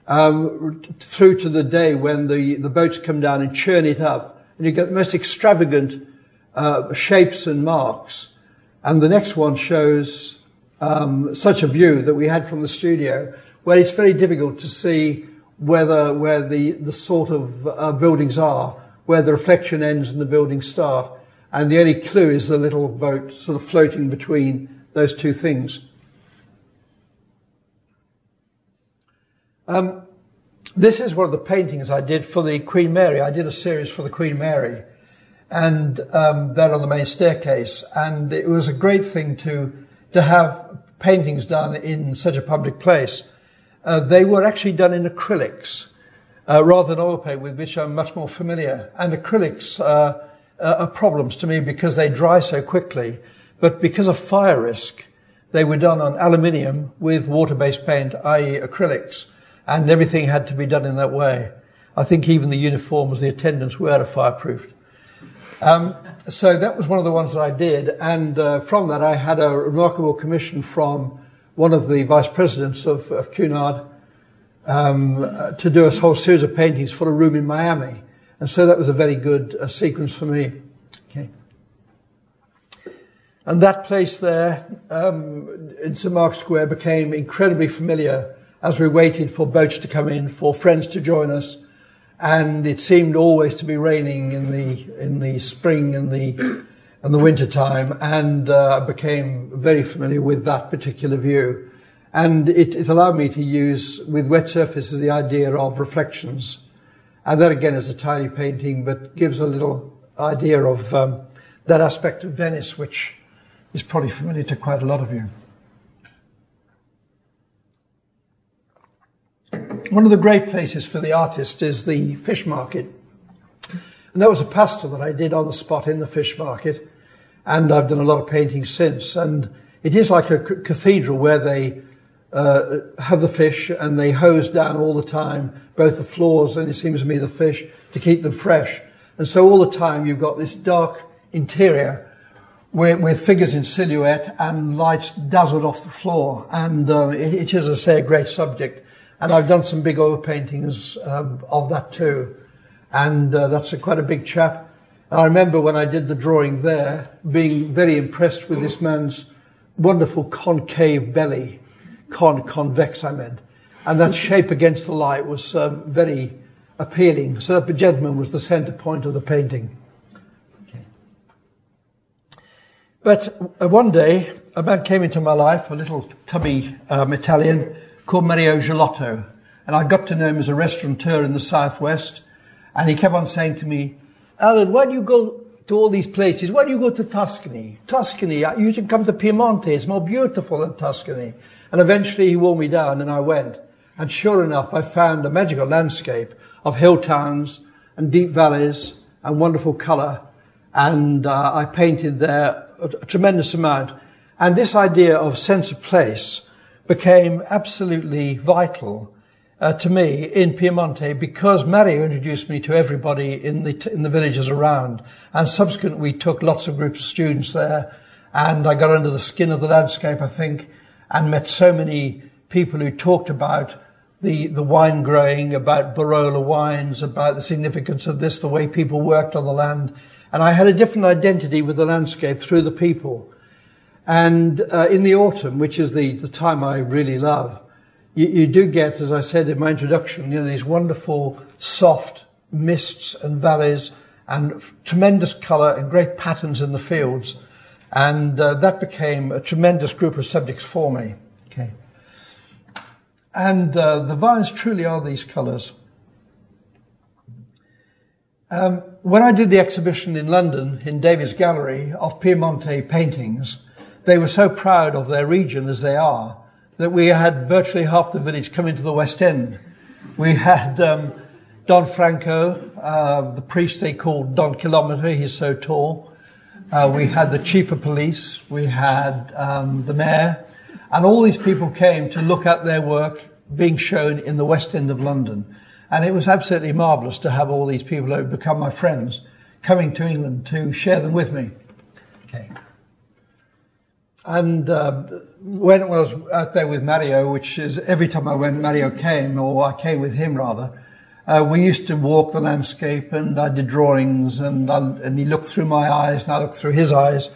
um, through to the day when the, the boats come down and churn it up. And you get the most extravagant uh, shapes and marks. And the next one shows um, such a view that we had from the studio, where it's very difficult to see whether where the, the sort of uh, buildings are, where the reflection ends and the buildings start. And the only clue is the little boat sort of floating between those two things. Um, this is one of the paintings I did for the Queen Mary. I did a series for the Queen Mary, and um, there on the main staircase. And it was a great thing to to have paintings done in such a public place. Uh, they were actually done in acrylics uh, rather than oil paint, with which I'm much more familiar. And acrylics uh, are problems to me because they dry so quickly. But because of fire risk, they were done on aluminium with water-based paint, i.e. acrylics, and everything had to be done in that way. I think even the uniforms, the attendants were fireproofed. Um, so that was one of the ones that I did, and uh, from that I had a remarkable commission from one of the vice presidents of, of Cunard um, uh, to do a whole series of paintings for a room in Miami, and so that was a very good uh, sequence for me. Okay. And that place there um, in St Mark's Square became incredibly familiar as we waited for boats to come in, for friends to join us. And it seemed always to be raining in the in the spring and the and the winter time, and uh, I became very familiar with that particular view, and it, it allowed me to use with wet surfaces the idea of reflections, and that again is a tiny painting, but gives a little idea of um, that aspect of Venice, which is probably familiar to quite a lot of you. One of the great places for the artist is the fish market. And that was a pastel that I did on the spot in the fish market. And I've done a lot of painting since. And it is like a cathedral where they uh, have the fish and they hose down all the time, both the floors and it seems to me the fish to keep them fresh. And so all the time you've got this dark interior with, with figures in silhouette and lights dazzled off the floor. And uh, it, it is, as I say, a great subject. And I've done some big oil paintings um, of that too. And uh, that's a, quite a big chap. I remember when I did the drawing there, being very impressed with this man's wonderful concave belly, con convex, I meant, and that shape against the light was um, very appealing. So that gentleman was the centre point of the painting. Okay. But uh, one day, a man came into my life, a little tubby um, Italian, called Mario Gelotto. And I got to know him as a restaurateur in the Southwest. And he kept on saying to me, Alan, why do you go to all these places? Why do you go to Tuscany? Tuscany, you should come to Piemonte. It's more beautiful than Tuscany. And eventually he wore me down and I went. And sure enough, I found a magical landscape of hill towns and deep valleys and wonderful colour. And uh, I painted there a, a tremendous amount. And this idea of sense of place became absolutely vital uh, to me in Piemonte because Mario introduced me to everybody in the, t- in the villages around. And subsequently, we took lots of groups of students there and I got under the skin of the landscape, I think, and met so many people who talked about the, the wine growing, about Barolo wines, about the significance of this, the way people worked on the land. And I had a different identity with the landscape through the people. And uh, in the autumn, which is the, the time I really love, you, you, do get, as I said in my introduction, you know, these wonderful soft mists and valleys and tremendous colour and great patterns in the fields. And uh, that became a tremendous group of subjects for me. Okay. And uh, the vines truly are these colours. Um, when I did the exhibition in London in Davies Gallery of Piemonte paintings, they were so proud of their region as they are that we had virtually half the village come into the West End. We had um, Don Franco, uh, the priest they called Don Kilometer, he's so tall. Uh, we had the chief of police, we had um, the mayor, and all these people came to look at their work being shown in the West End of London. And it was absolutely marvellous to have all these people who had become my friends coming to England to share them with me. Okay. And uh, when I was out there with Mario, which is every time I went, Mario came, or I came with him rather, uh, we used to walk the landscape and I did drawings and, I, and he looked through my eyes and I looked through his eyes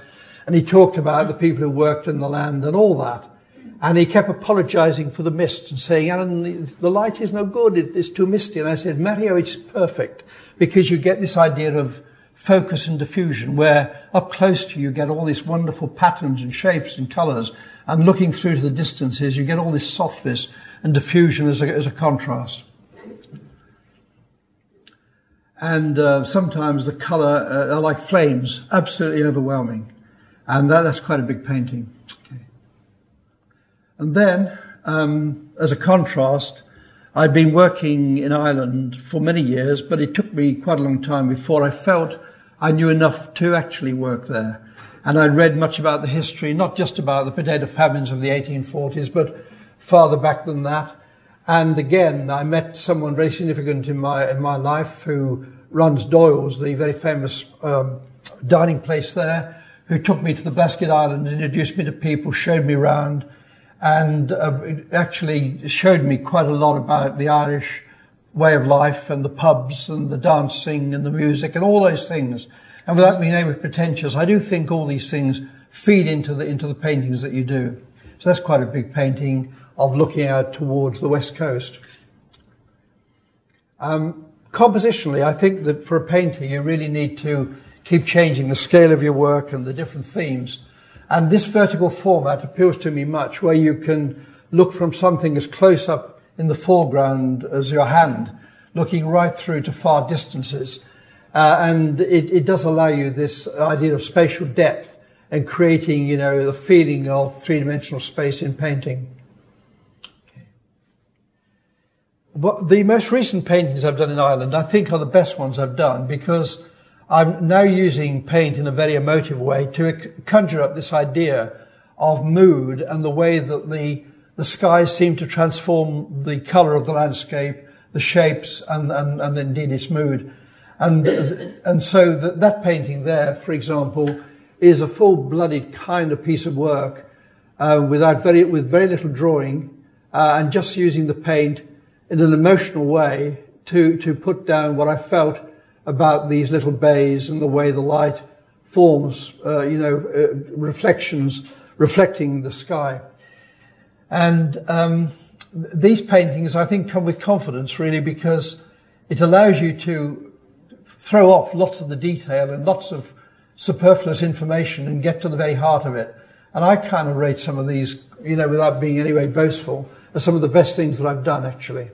and he talked about the people who worked in the land and all that. And he kept apologizing for the mist and saying, Alan, the light is no good. It's too misty. And I said, Mario, it's perfect because you get this idea of focus and diffusion where up close to you, get all these wonderful patterns and shapes and colors. And looking through to the distances, you get all this softness and diffusion as a, as a contrast. And uh, sometimes the color uh, are like flames, absolutely overwhelming. And that, that's quite a big painting. And then, um, as a contrast, I'd been working in Ireland for many years, but it took me quite a long time before I felt I knew enough to actually work there. And I'd read much about the history, not just about the potato famines of the 1840s, but farther back than that. And again, I met someone very significant in my, in my life who runs Doyle's, the very famous um, dining place there, who took me to the Blasket Island, introduced me to people, showed me around, and uh, it actually showed me quite a lot about the Irish way of life and the pubs and the dancing and the music and all those things. And without being over pretentious, I do think all these things feed into the into the paintings that you do. So that's quite a big painting of looking out towards the west coast. Um, compositionally, I think that for a painter, you really need to keep changing the scale of your work and the different themes and this vertical format appeals to me much, where you can look from something as close up in the foreground as your hand, looking right through to far distances. Uh, and it, it, does allow you this idea of spatial depth and creating, you know, the feeling of three-dimensional space in painting. Okay. But the most recent paintings I've done in Ireland, I think, are the best ones I've done because I'm now using paint in a very emotive way to conjure up this idea of mood and the way that the, the skies seem to transform the color of the landscape, the shapes, and, and, and indeed its mood. And, and so that, that painting there, for example, is a full-blooded kind of piece of work uh, without very, with very little drawing uh, and just using the paint in an emotional way to, to put down what I felt about these little bays and the way the light forms, uh, you know, uh, reflections reflecting the sky. And um, these paintings, I think, come with confidence really because it allows you to throw off lots of the detail and lots of superfluous information and get to the very heart of it. And I kind of rate some of these, you know, without being anyway boastful, as some of the best things that I've done actually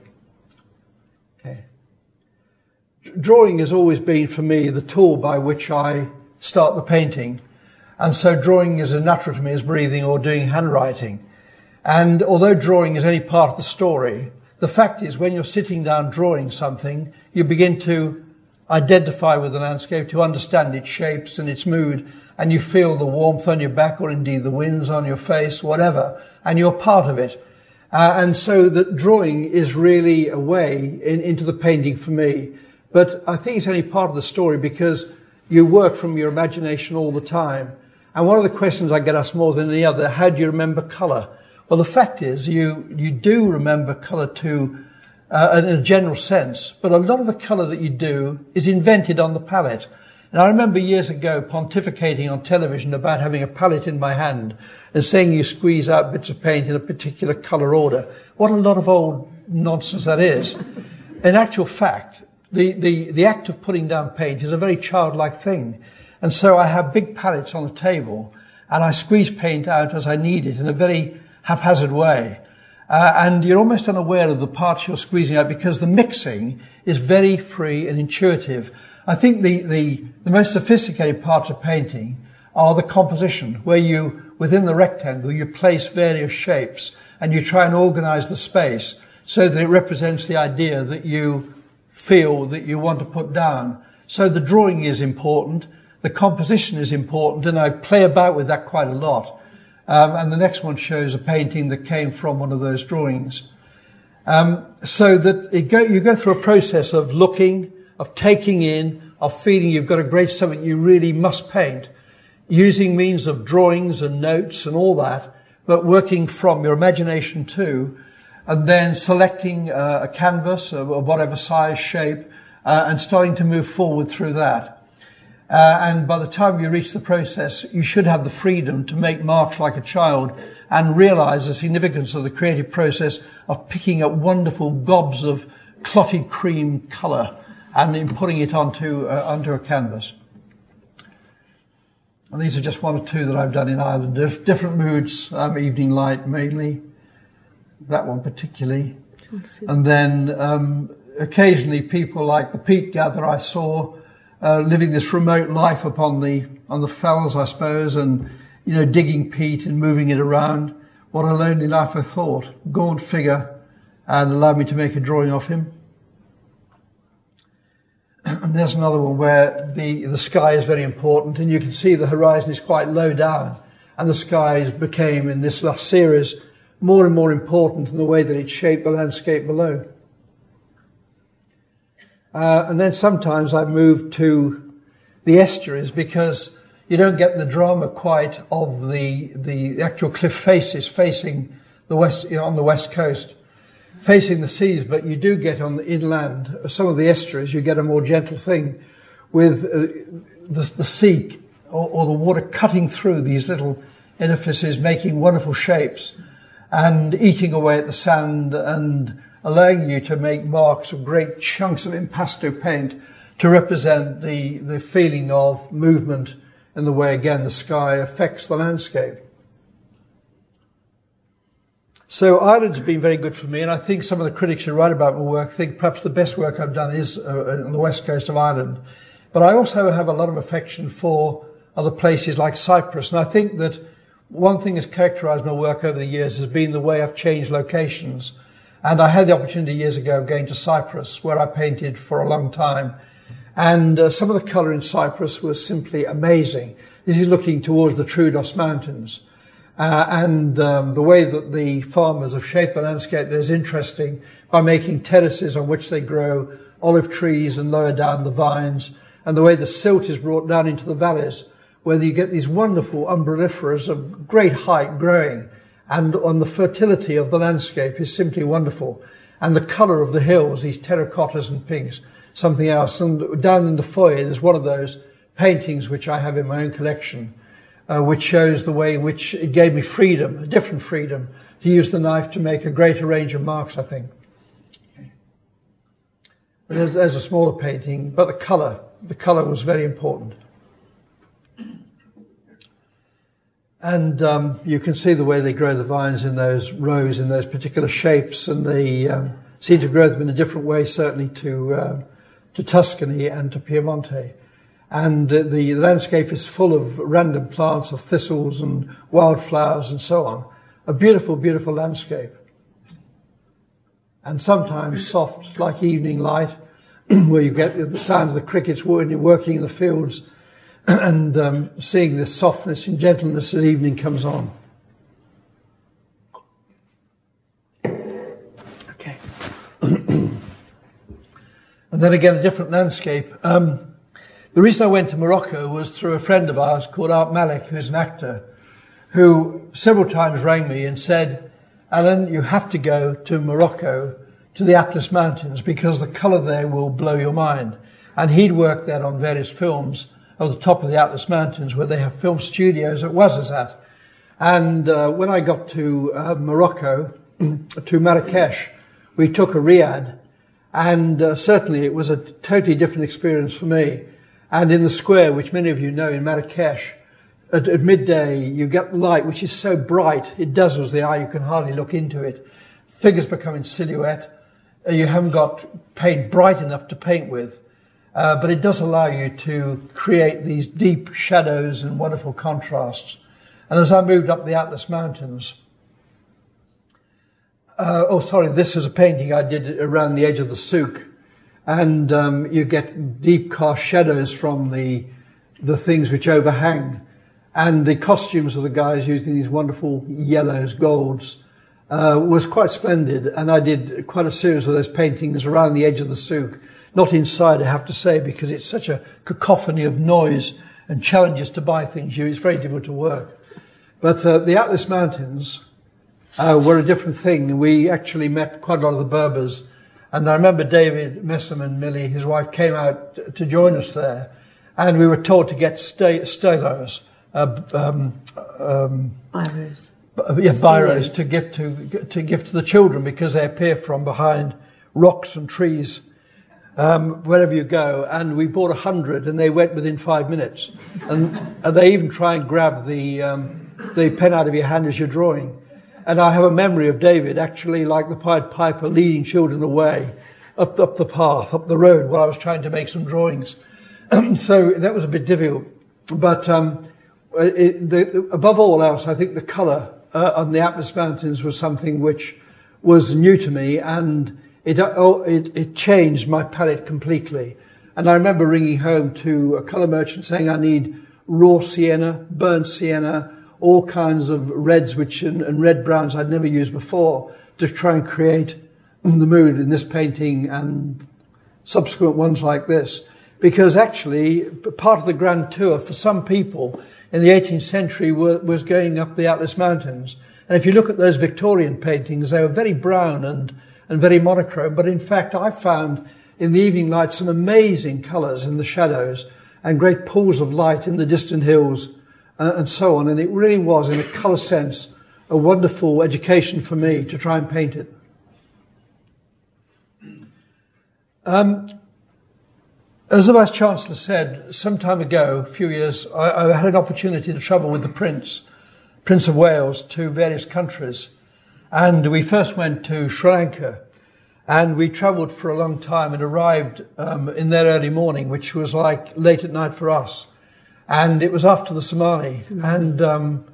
drawing has always been for me the tool by which I start the painting. And so drawing is as natural to me as breathing or doing handwriting. And although drawing is only part of the story, the fact is when you're sitting down drawing something, you begin to identify with the landscape, to understand its shapes and its mood, and you feel the warmth on your back or indeed the winds on your face, whatever, and you're part of it. Uh, and so that drawing is really a way in, into the painting for me but I think it's only part of the story because you work from your imagination all the time. And one of the questions I get asked more than any other, how do you remember colour? Well, the fact is you, you do remember colour too, uh, in a general sense, but a lot of the colour that you do is invented on the palette. And I remember years ago pontificating on television about having a palette in my hand and saying you squeeze out bits of paint in a particular colour order. What a lot of old nonsense that is. In actual fact, the, the, the act of putting down paint is a very childlike thing. And so I have big palettes on the table and I squeeze paint out as I need it in a very haphazard way. Uh, and you're almost unaware of the parts you're squeezing out because the mixing is very free and intuitive. I think the, the, the most sophisticated parts of painting are the composition, where you, within the rectangle, you place various shapes and you try and organize the space so that it represents the idea that you feel that you want to put down. So the drawing is important, the composition is important, and I play about with that quite a lot. Um, and the next one shows a painting that came from one of those drawings. Um, so that go, you go through a process of looking, of taking in, of feeling you've got a great something you really must paint, using means of drawings and notes and all that, but working from your imagination too, and then selecting uh, a canvas of, whatever size, shape, uh, and starting to move forward through that. Uh, and by the time you reach the process, you should have the freedom to make marks like a child and realize the significance of the creative process of picking up wonderful gobs of clotted cream color and then putting it onto, uh, onto a canvas. And these are just one or two that I've done in Ireland. Different moods, um, evening light mainly that one particularly. And then um, occasionally people like the peat gather I saw uh, living this remote life upon the on the fells, I suppose, and you know digging peat and moving it around. What a lonely life I thought. Gaunt figure, and allowed me to make a drawing of him. (clears throat) And there's another one where the, the sky is very important, and you can see the horizon is quite low down, and the skies became in this last series more and more important in the way that it shaped the landscape below. Uh, and then sometimes I moved to the estuaries because you don't get the drama quite of the, the actual cliff faces facing the west, you know, on the west coast, facing the seas, but you do get on the inland, some of the estuaries, you get a more gentle thing with uh, the, the sea or, or the water cutting through these little edifices, making wonderful shapes and eating away at the sand and allowing you to make marks of great chunks of impasto paint to represent the, the feeling of movement and the way, again, the sky affects the landscape. So Ireland's been very good for me, and I think some of the critics who write about my work think perhaps the best work I've done is uh, on the west coast of Ireland. But I also have a lot of affection for other places like Cyprus, and I think that one thing that's characterized my work over the years has been the way I've changed locations. And I had the opportunity years ago of going to Cyprus, where I painted for a long time. And uh, some of the color in Cyprus was simply amazing. This is looking towards the Troodos Mountains. Uh, and um, the way that the farmers have shaped the landscape is interesting by making terraces on which they grow olive trees and lower down the vines, and the way the silt is brought down into the valleys where you get these wonderful umbelliferas of great height growing, and on the fertility of the landscape is simply wonderful. And the colour of the hills, these terracottas and pinks, something else. And down in the foyer, there's one of those paintings which I have in my own collection, uh, which shows the way in which it gave me freedom, a different freedom, to use the knife to make a greater range of marks, I think. There's, there's a smaller painting, but the colour, the colour was very important. And um, you can see the way they grow the vines in those rows, in those particular shapes, and they um, seem to grow them in a different way, certainly to uh, to Tuscany and to Piemonte. And uh, the landscape is full of random plants of thistles and wildflowers and so on. A beautiful, beautiful landscape. And sometimes soft, like evening light, (clears throat) where you get the sound of the crickets working in the fields (clears throat) and um, seeing this softness and gentleness as evening comes on. Okay. (clears throat) and then again, a different landscape. Um, the reason I went to Morocco was through a friend of ours called Art Malik, who's an actor, who several times rang me and said, Alan, you have to go to Morocco, to the Atlas Mountains, because the colour there will blow your mind. And he'd worked there on various films at the top of the Atlas Mountains where they have film studios at Ouarzazate. And uh, when I got to uh, Morocco, (clears throat) to Marrakesh, we took a riad, and uh, certainly it was a totally different experience for me. And in the square, which many of you know in Marrakesh, at, at midday, you get light, which is so bright, it dazzles the eye, you can hardly look into it. Figures become in silhouette. Uh, you haven't got paint bright enough to paint with. Uh, but it does allow you to create these deep shadows and wonderful contrasts. And as I moved up the Atlas Mountains, uh, oh, sorry, this is a painting I did around the edge of the souk. And um, you get deep cast shadows from the, the things which overhang. And the costumes of the guys using these wonderful yellows, golds, uh, was quite splendid. And I did quite a series of those paintings around the edge of the souk. Not inside, I have to say, because it's such a cacophony of noise and challenges to buy things. You. It's very difficult to work. But uh, the Atlas Mountains uh, were a different thing. We actually met quite a lot of the Berbers. And I remember David Messerman, Millie, his wife, came out to join us there. And we were told to get st- stelos, uh, um, um, Iris. yeah, biros to give to to give to the children because they appear from behind rocks and trees um, wherever you go. And we bought a hundred, and they went within five minutes. And, and they even try and grab the um, the pen out of your hand as you're drawing. And I have a memory of David actually, like the Pied Piper, leading children away up up the path, up the road, while I was trying to make some drawings. (clears throat) so that was a bit difficult, but. Um, it, the, above all else, I think the colour uh, on the Atlas Mountains was something which was new to me, and it, oh, it, it changed my palette completely. And I remember ringing home to a colour merchant saying I need raw sienna, burnt sienna, all kinds of reds which and, and red browns I'd never used before to try and create the mood in this painting and subsequent ones like this. Because actually, part of the grand tour for some people in the 18th century was going up the Atlas Mountains. And if you look at those Victorian paintings, they were very brown and, and very monochrome. But in fact, I found in the evening light some amazing colours in the shadows and great pools of light in the distant hills uh, and so on. And it really was, in a colour sense, a wonderful education for me to try and paint it. Um, as the Vice Chancellor said some time ago, a few years, I, I, had an opportunity to travel with the Prince, Prince of Wales, to various countries. And we first went to Sri Lanka and we travelled for a long time and arrived um, in there early morning, which was like late at night for us. And it was after the tsunami. And um,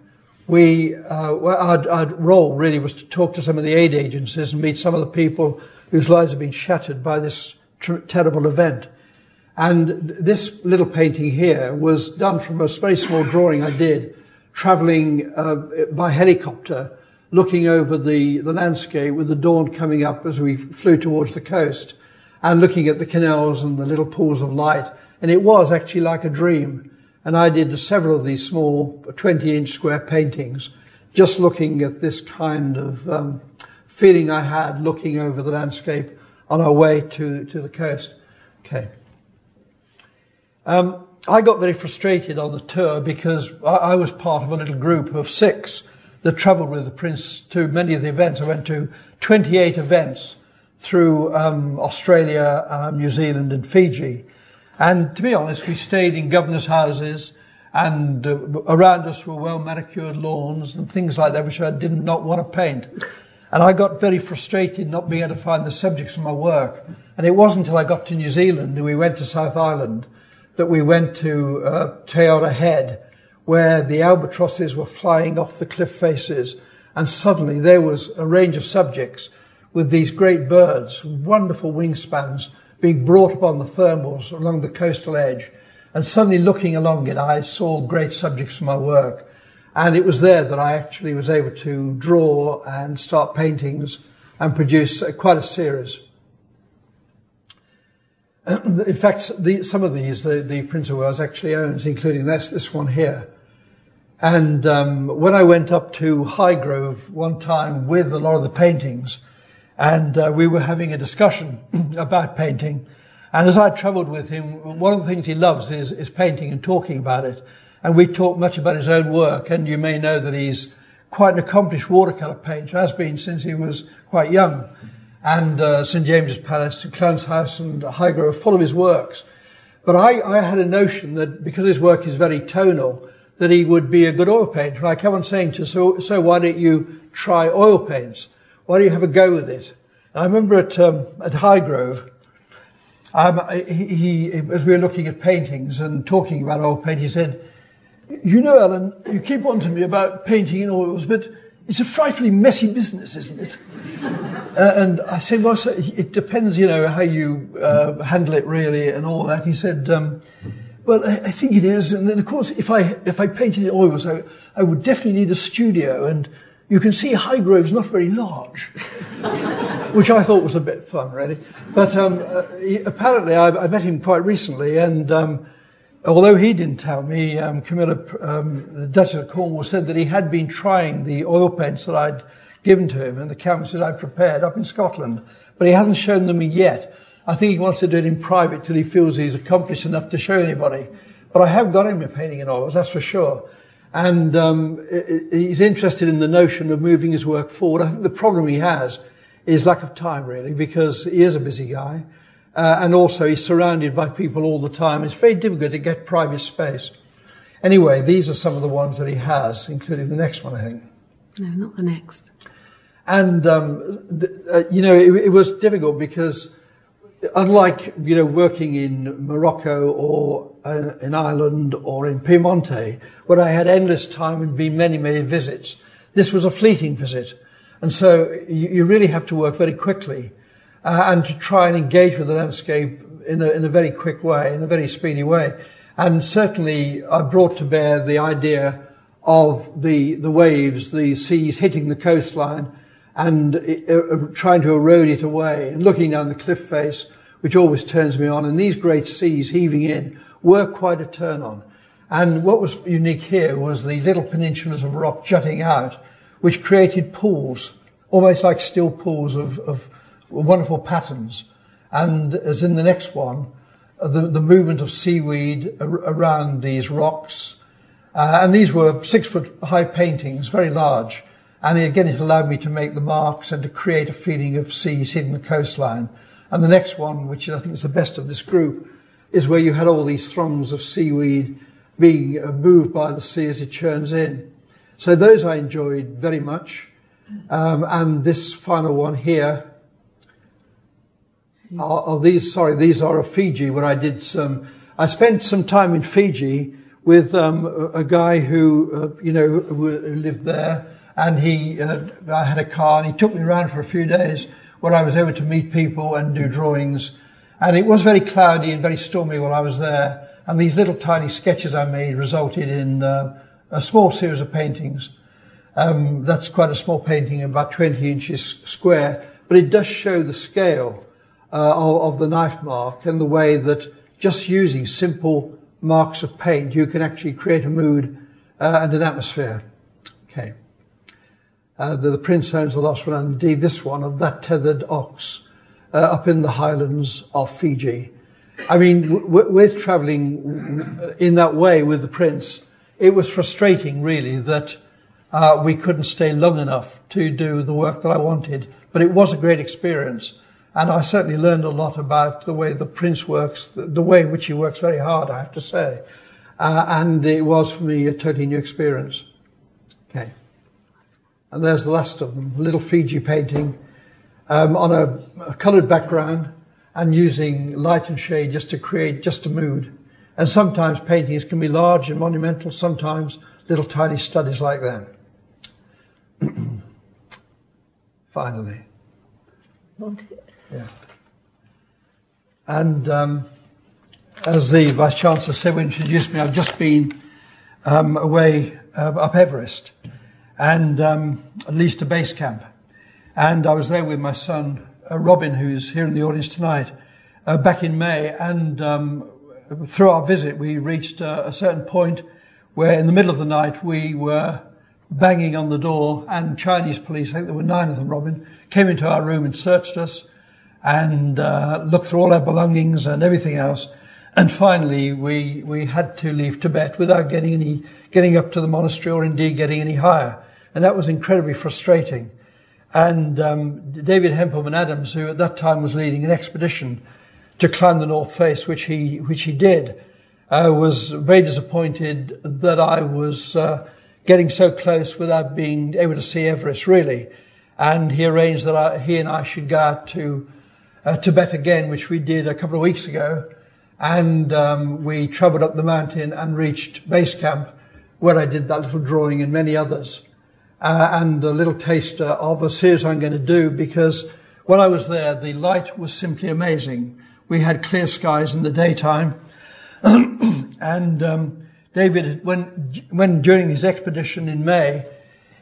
we, uh, our, our role really was to talk to some of the aid agencies and meet some of the people whose lives have been shattered by this tr- terrible event. And this little painting here was done from a very small drawing I did, traveling uh, by helicopter, looking over the, the landscape with the dawn coming up as we flew towards the coast, and looking at the canals and the little pools of light. And it was actually like a dream. And I did several of these small 20 inch square paintings, just looking at this kind of um, feeling I had looking over the landscape on our way to, to the coast. Okay. Um, I got very frustrated on the tour because I, I, was part of a little group of six that travelled with the Prince to many of the events. I went to 28 events through um, Australia, um, New Zealand, and Fiji. And to be honest, we stayed in governors' houses, and uh, around us were well manicured lawns and things like that, which I did not want to paint. And I got very frustrated not being able to find the subjects of my work. And it wasn't until I got to New Zealand and we went to South Island that we went to uh, Te Head, where the albatrosses were flying off the cliff faces, and suddenly there was a range of subjects with these great birds, wonderful wingspans, being brought upon the thermals along the coastal edge. And suddenly looking along it, I saw great subjects for my work. And it was there that I actually was able to draw and start paintings and produce quite a series. (clears throat) in fact, the, some of these the, the Prince of Wales actually owns, including this this one here. And um, when I went up to Highgrove one time with a lot of the paintings, and uh, we were having a discussion (clears throat) about painting, and as I travelled with him, one of the things he loves is, is painting and talking about it. And we talked much about his own work, and you may know that he's quite an accomplished watercolour painter, has been since he was quite young and uh, St James's Palace, Clarence House, and Highgrove are full of his works. But I, I, had a notion that because his work is very tonal, that he would be a good oil painter. And I kept on saying to him, so, so why don't you try oil paints? Why don't you have a go with it? And I remember at, um, at Highgrove, um, he, he, as we were looking at paintings and talking about oil paint, he said, you know, Alan, you keep on to me about painting in oils, but it's a frightfully messy business, isn't it? (laughs) uh, and I said, well, it depends, you know, how you uh, handle it really and all that. He said, um, well, I, I, think it is. And then, of course, if I, if I painted in oils, I, I would definitely need a studio. And you can see Highgrove's not very large, (laughs) which I thought was a bit fun, really. But um, uh, he, apparently, I, I, met him quite recently, and um, although he didn't tell me, um, Camilla, um, the Duchess of Cornwall, said that he had been trying the oil paints that I'd given to him and the canvases I'd prepared up in Scotland, but he hasn't shown them me yet. I think he wants to do it in private till he feels he's accomplished enough to show anybody. But I have got him a painting in oils, that's for sure. And um, he's interested in the notion of moving his work forward. I think the problem he has is lack of time, really, because he is a busy guy. Uh, and also he's surrounded by people all the time. It's very difficult to get private space. Anyway, these are some of the ones that he has, including the next one, I think. No, not the next. And, um, uh, you know, it, it, was difficult because unlike, you know, working in Morocco or uh, in Ireland or in Piemonte, where I had endless time and been many, many visits, this was a fleeting visit. And so you, you really have to work very quickly uh, and to try and engage with the landscape in a, in a very quick way, in a very speedy way. And certainly I brought to bear the idea of the, the waves, the seas hitting the coastline and uh, uh, trying to erode it away and looking down the cliff face, which always turns me on. And these great seas heaving in were quite a turn on. And what was unique here was the little peninsulas of rock jutting out, which created pools, almost like still pools of, of wonderful patterns. And as in the next one, uh, the, the movement of seaweed around these rocks. Uh, and these were six foot high paintings, very large. And again, it allowed me to make the marks and to create a feeling of seas hidden the coastline. And the next one, which I think is the best of this group, is where you had all these throngs of seaweed being uh, moved by the sea as it churns in. So those I enjoyed very much. Um, and this final one here Oh, these, sorry, these are of Fiji where I did some, I spent some time in Fiji with um, a, a, guy who, uh, you know, lived there and he, uh, I had a car and he took me around for a few days where I was able to meet people and do drawings. And it was very cloudy and very stormy while I was there. And these little tiny sketches I made resulted in uh, a small series of paintings. Um, that's quite a small painting, about 20 inches square, but it does show the scale uh, of, of, the knife mark and the way that just using simple marks of paint, you can actually create a mood uh, and an atmosphere. Okay. Uh, the, the, Prince owns the last one, and indeed this one of that tethered ox uh, up in the highlands of Fiji. I mean, w- with traveling in that way with the Prince, it was frustrating, really, that uh, we couldn't stay long enough to do the work that I wanted. But it was a great experience. And I certainly learned a lot about the way the prince works, the, the way in which he works very hard, I have to say. Uh, and it was for me a totally new experience. Okay. And there's the last of them, a little Fiji painting um, on a, a coloured background and using light and shade just to create just a mood. And sometimes paintings can be large and monumental, sometimes little tiny studies like that. (clears throat) Finally. Yeah. And um, as the Vice Chancellor said when he introduced me, I've just been um, away uh, up Everest and um, at least a base camp. And I was there with my son, uh, Robin, who's here in the audience tonight, uh, back in May. And um, through our visit, we reached a certain point where in the middle of the night we were banging on the door and Chinese police, I think there were nine of them, Robin, came into our room and searched us and uh, looked through all our belongings and everything else. And finally, we, we had to leave Tibet without getting any, getting up to the monastery or indeed getting any higher. And that was incredibly frustrating. And um, David Hempleman Adams, who at that time was leading an expedition to climb the North Face, which he, which he did, uh, was very disappointed that I was uh, getting so close without being able to see Everest, really. And he arranged that I, he and I should go out to uh, Tibet again, which we did a couple of weeks ago. And um, we travelled up the mountain and reached base camp, where I did that little drawing and many others. Uh, and a little taster of a series I'm going to do because when I was there, the light was simply amazing. We had clear skies in the daytime (clears throat) and um, David, when, when during his expedition in May,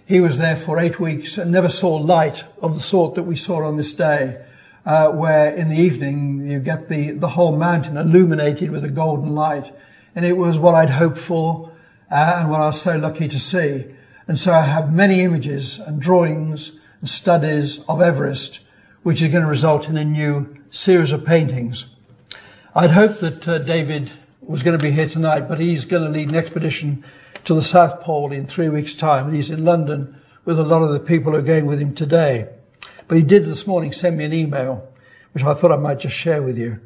he was there for eight weeks and never saw light of the sort that we saw on this day, uh, where in the evening you get the, the whole mountain illuminated with a golden light. And it was what I'd hoped for uh, and what I was so lucky to see. And so I have many images and drawings and studies of Everest, which is going to result in a new series of paintings. I'd hoped that uh, David was going to be here tonight, but he's going to lead an expedition to the South Pole in three weeks' time. And he's in London with a lot of the people who are going with him today. But he did this morning send me an email, which I thought I might just share with you.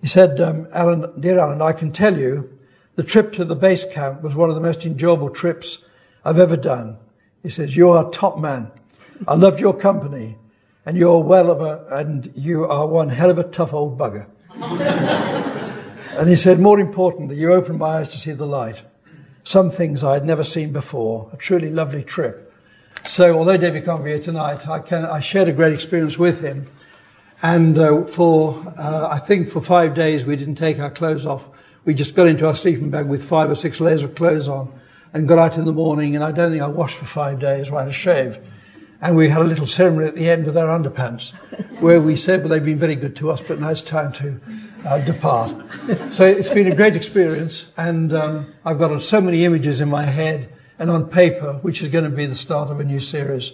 He said, um, Alan, dear Alan, I can tell you the trip to the base camp was one of the most enjoyable trips I've ever done. He says, you are a top man. I loved your company and you're well of a, and you are one hell of a tough old bugger. (laughs) And he said, more importantly, you opened my eyes to see the light. Some things I had never seen before. A truly lovely trip. So, although David can't be here tonight, I, can, I shared a great experience with him. And uh, for, uh, I think for five days, we didn't take our clothes off. We just got into our sleeping bag with five or six layers of clothes on and got out in the morning. And I don't think I washed for five days or I had a shave. And we had a little ceremony at the end with our underpants (laughs) where we said, well, they've been very good to us, but now it's time to uh, depart. So it's been a great experience, and um, I've got so many images in my head and on paper, which is going to be the start of a new series.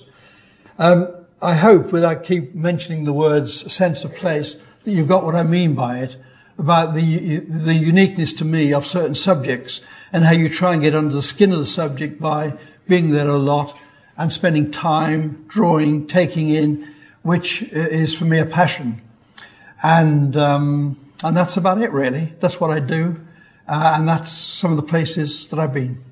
Um, I hope, without keep mentioning the words sense of place, that you've got what I mean by it, about the, the uniqueness to me of certain subjects and how you try and get under the skin of the subject by being there a lot and spending time drawing, taking in, which is for me a passion. And, um, and that's about it really. That's what I do. Uh, and that's some of the places that I've been.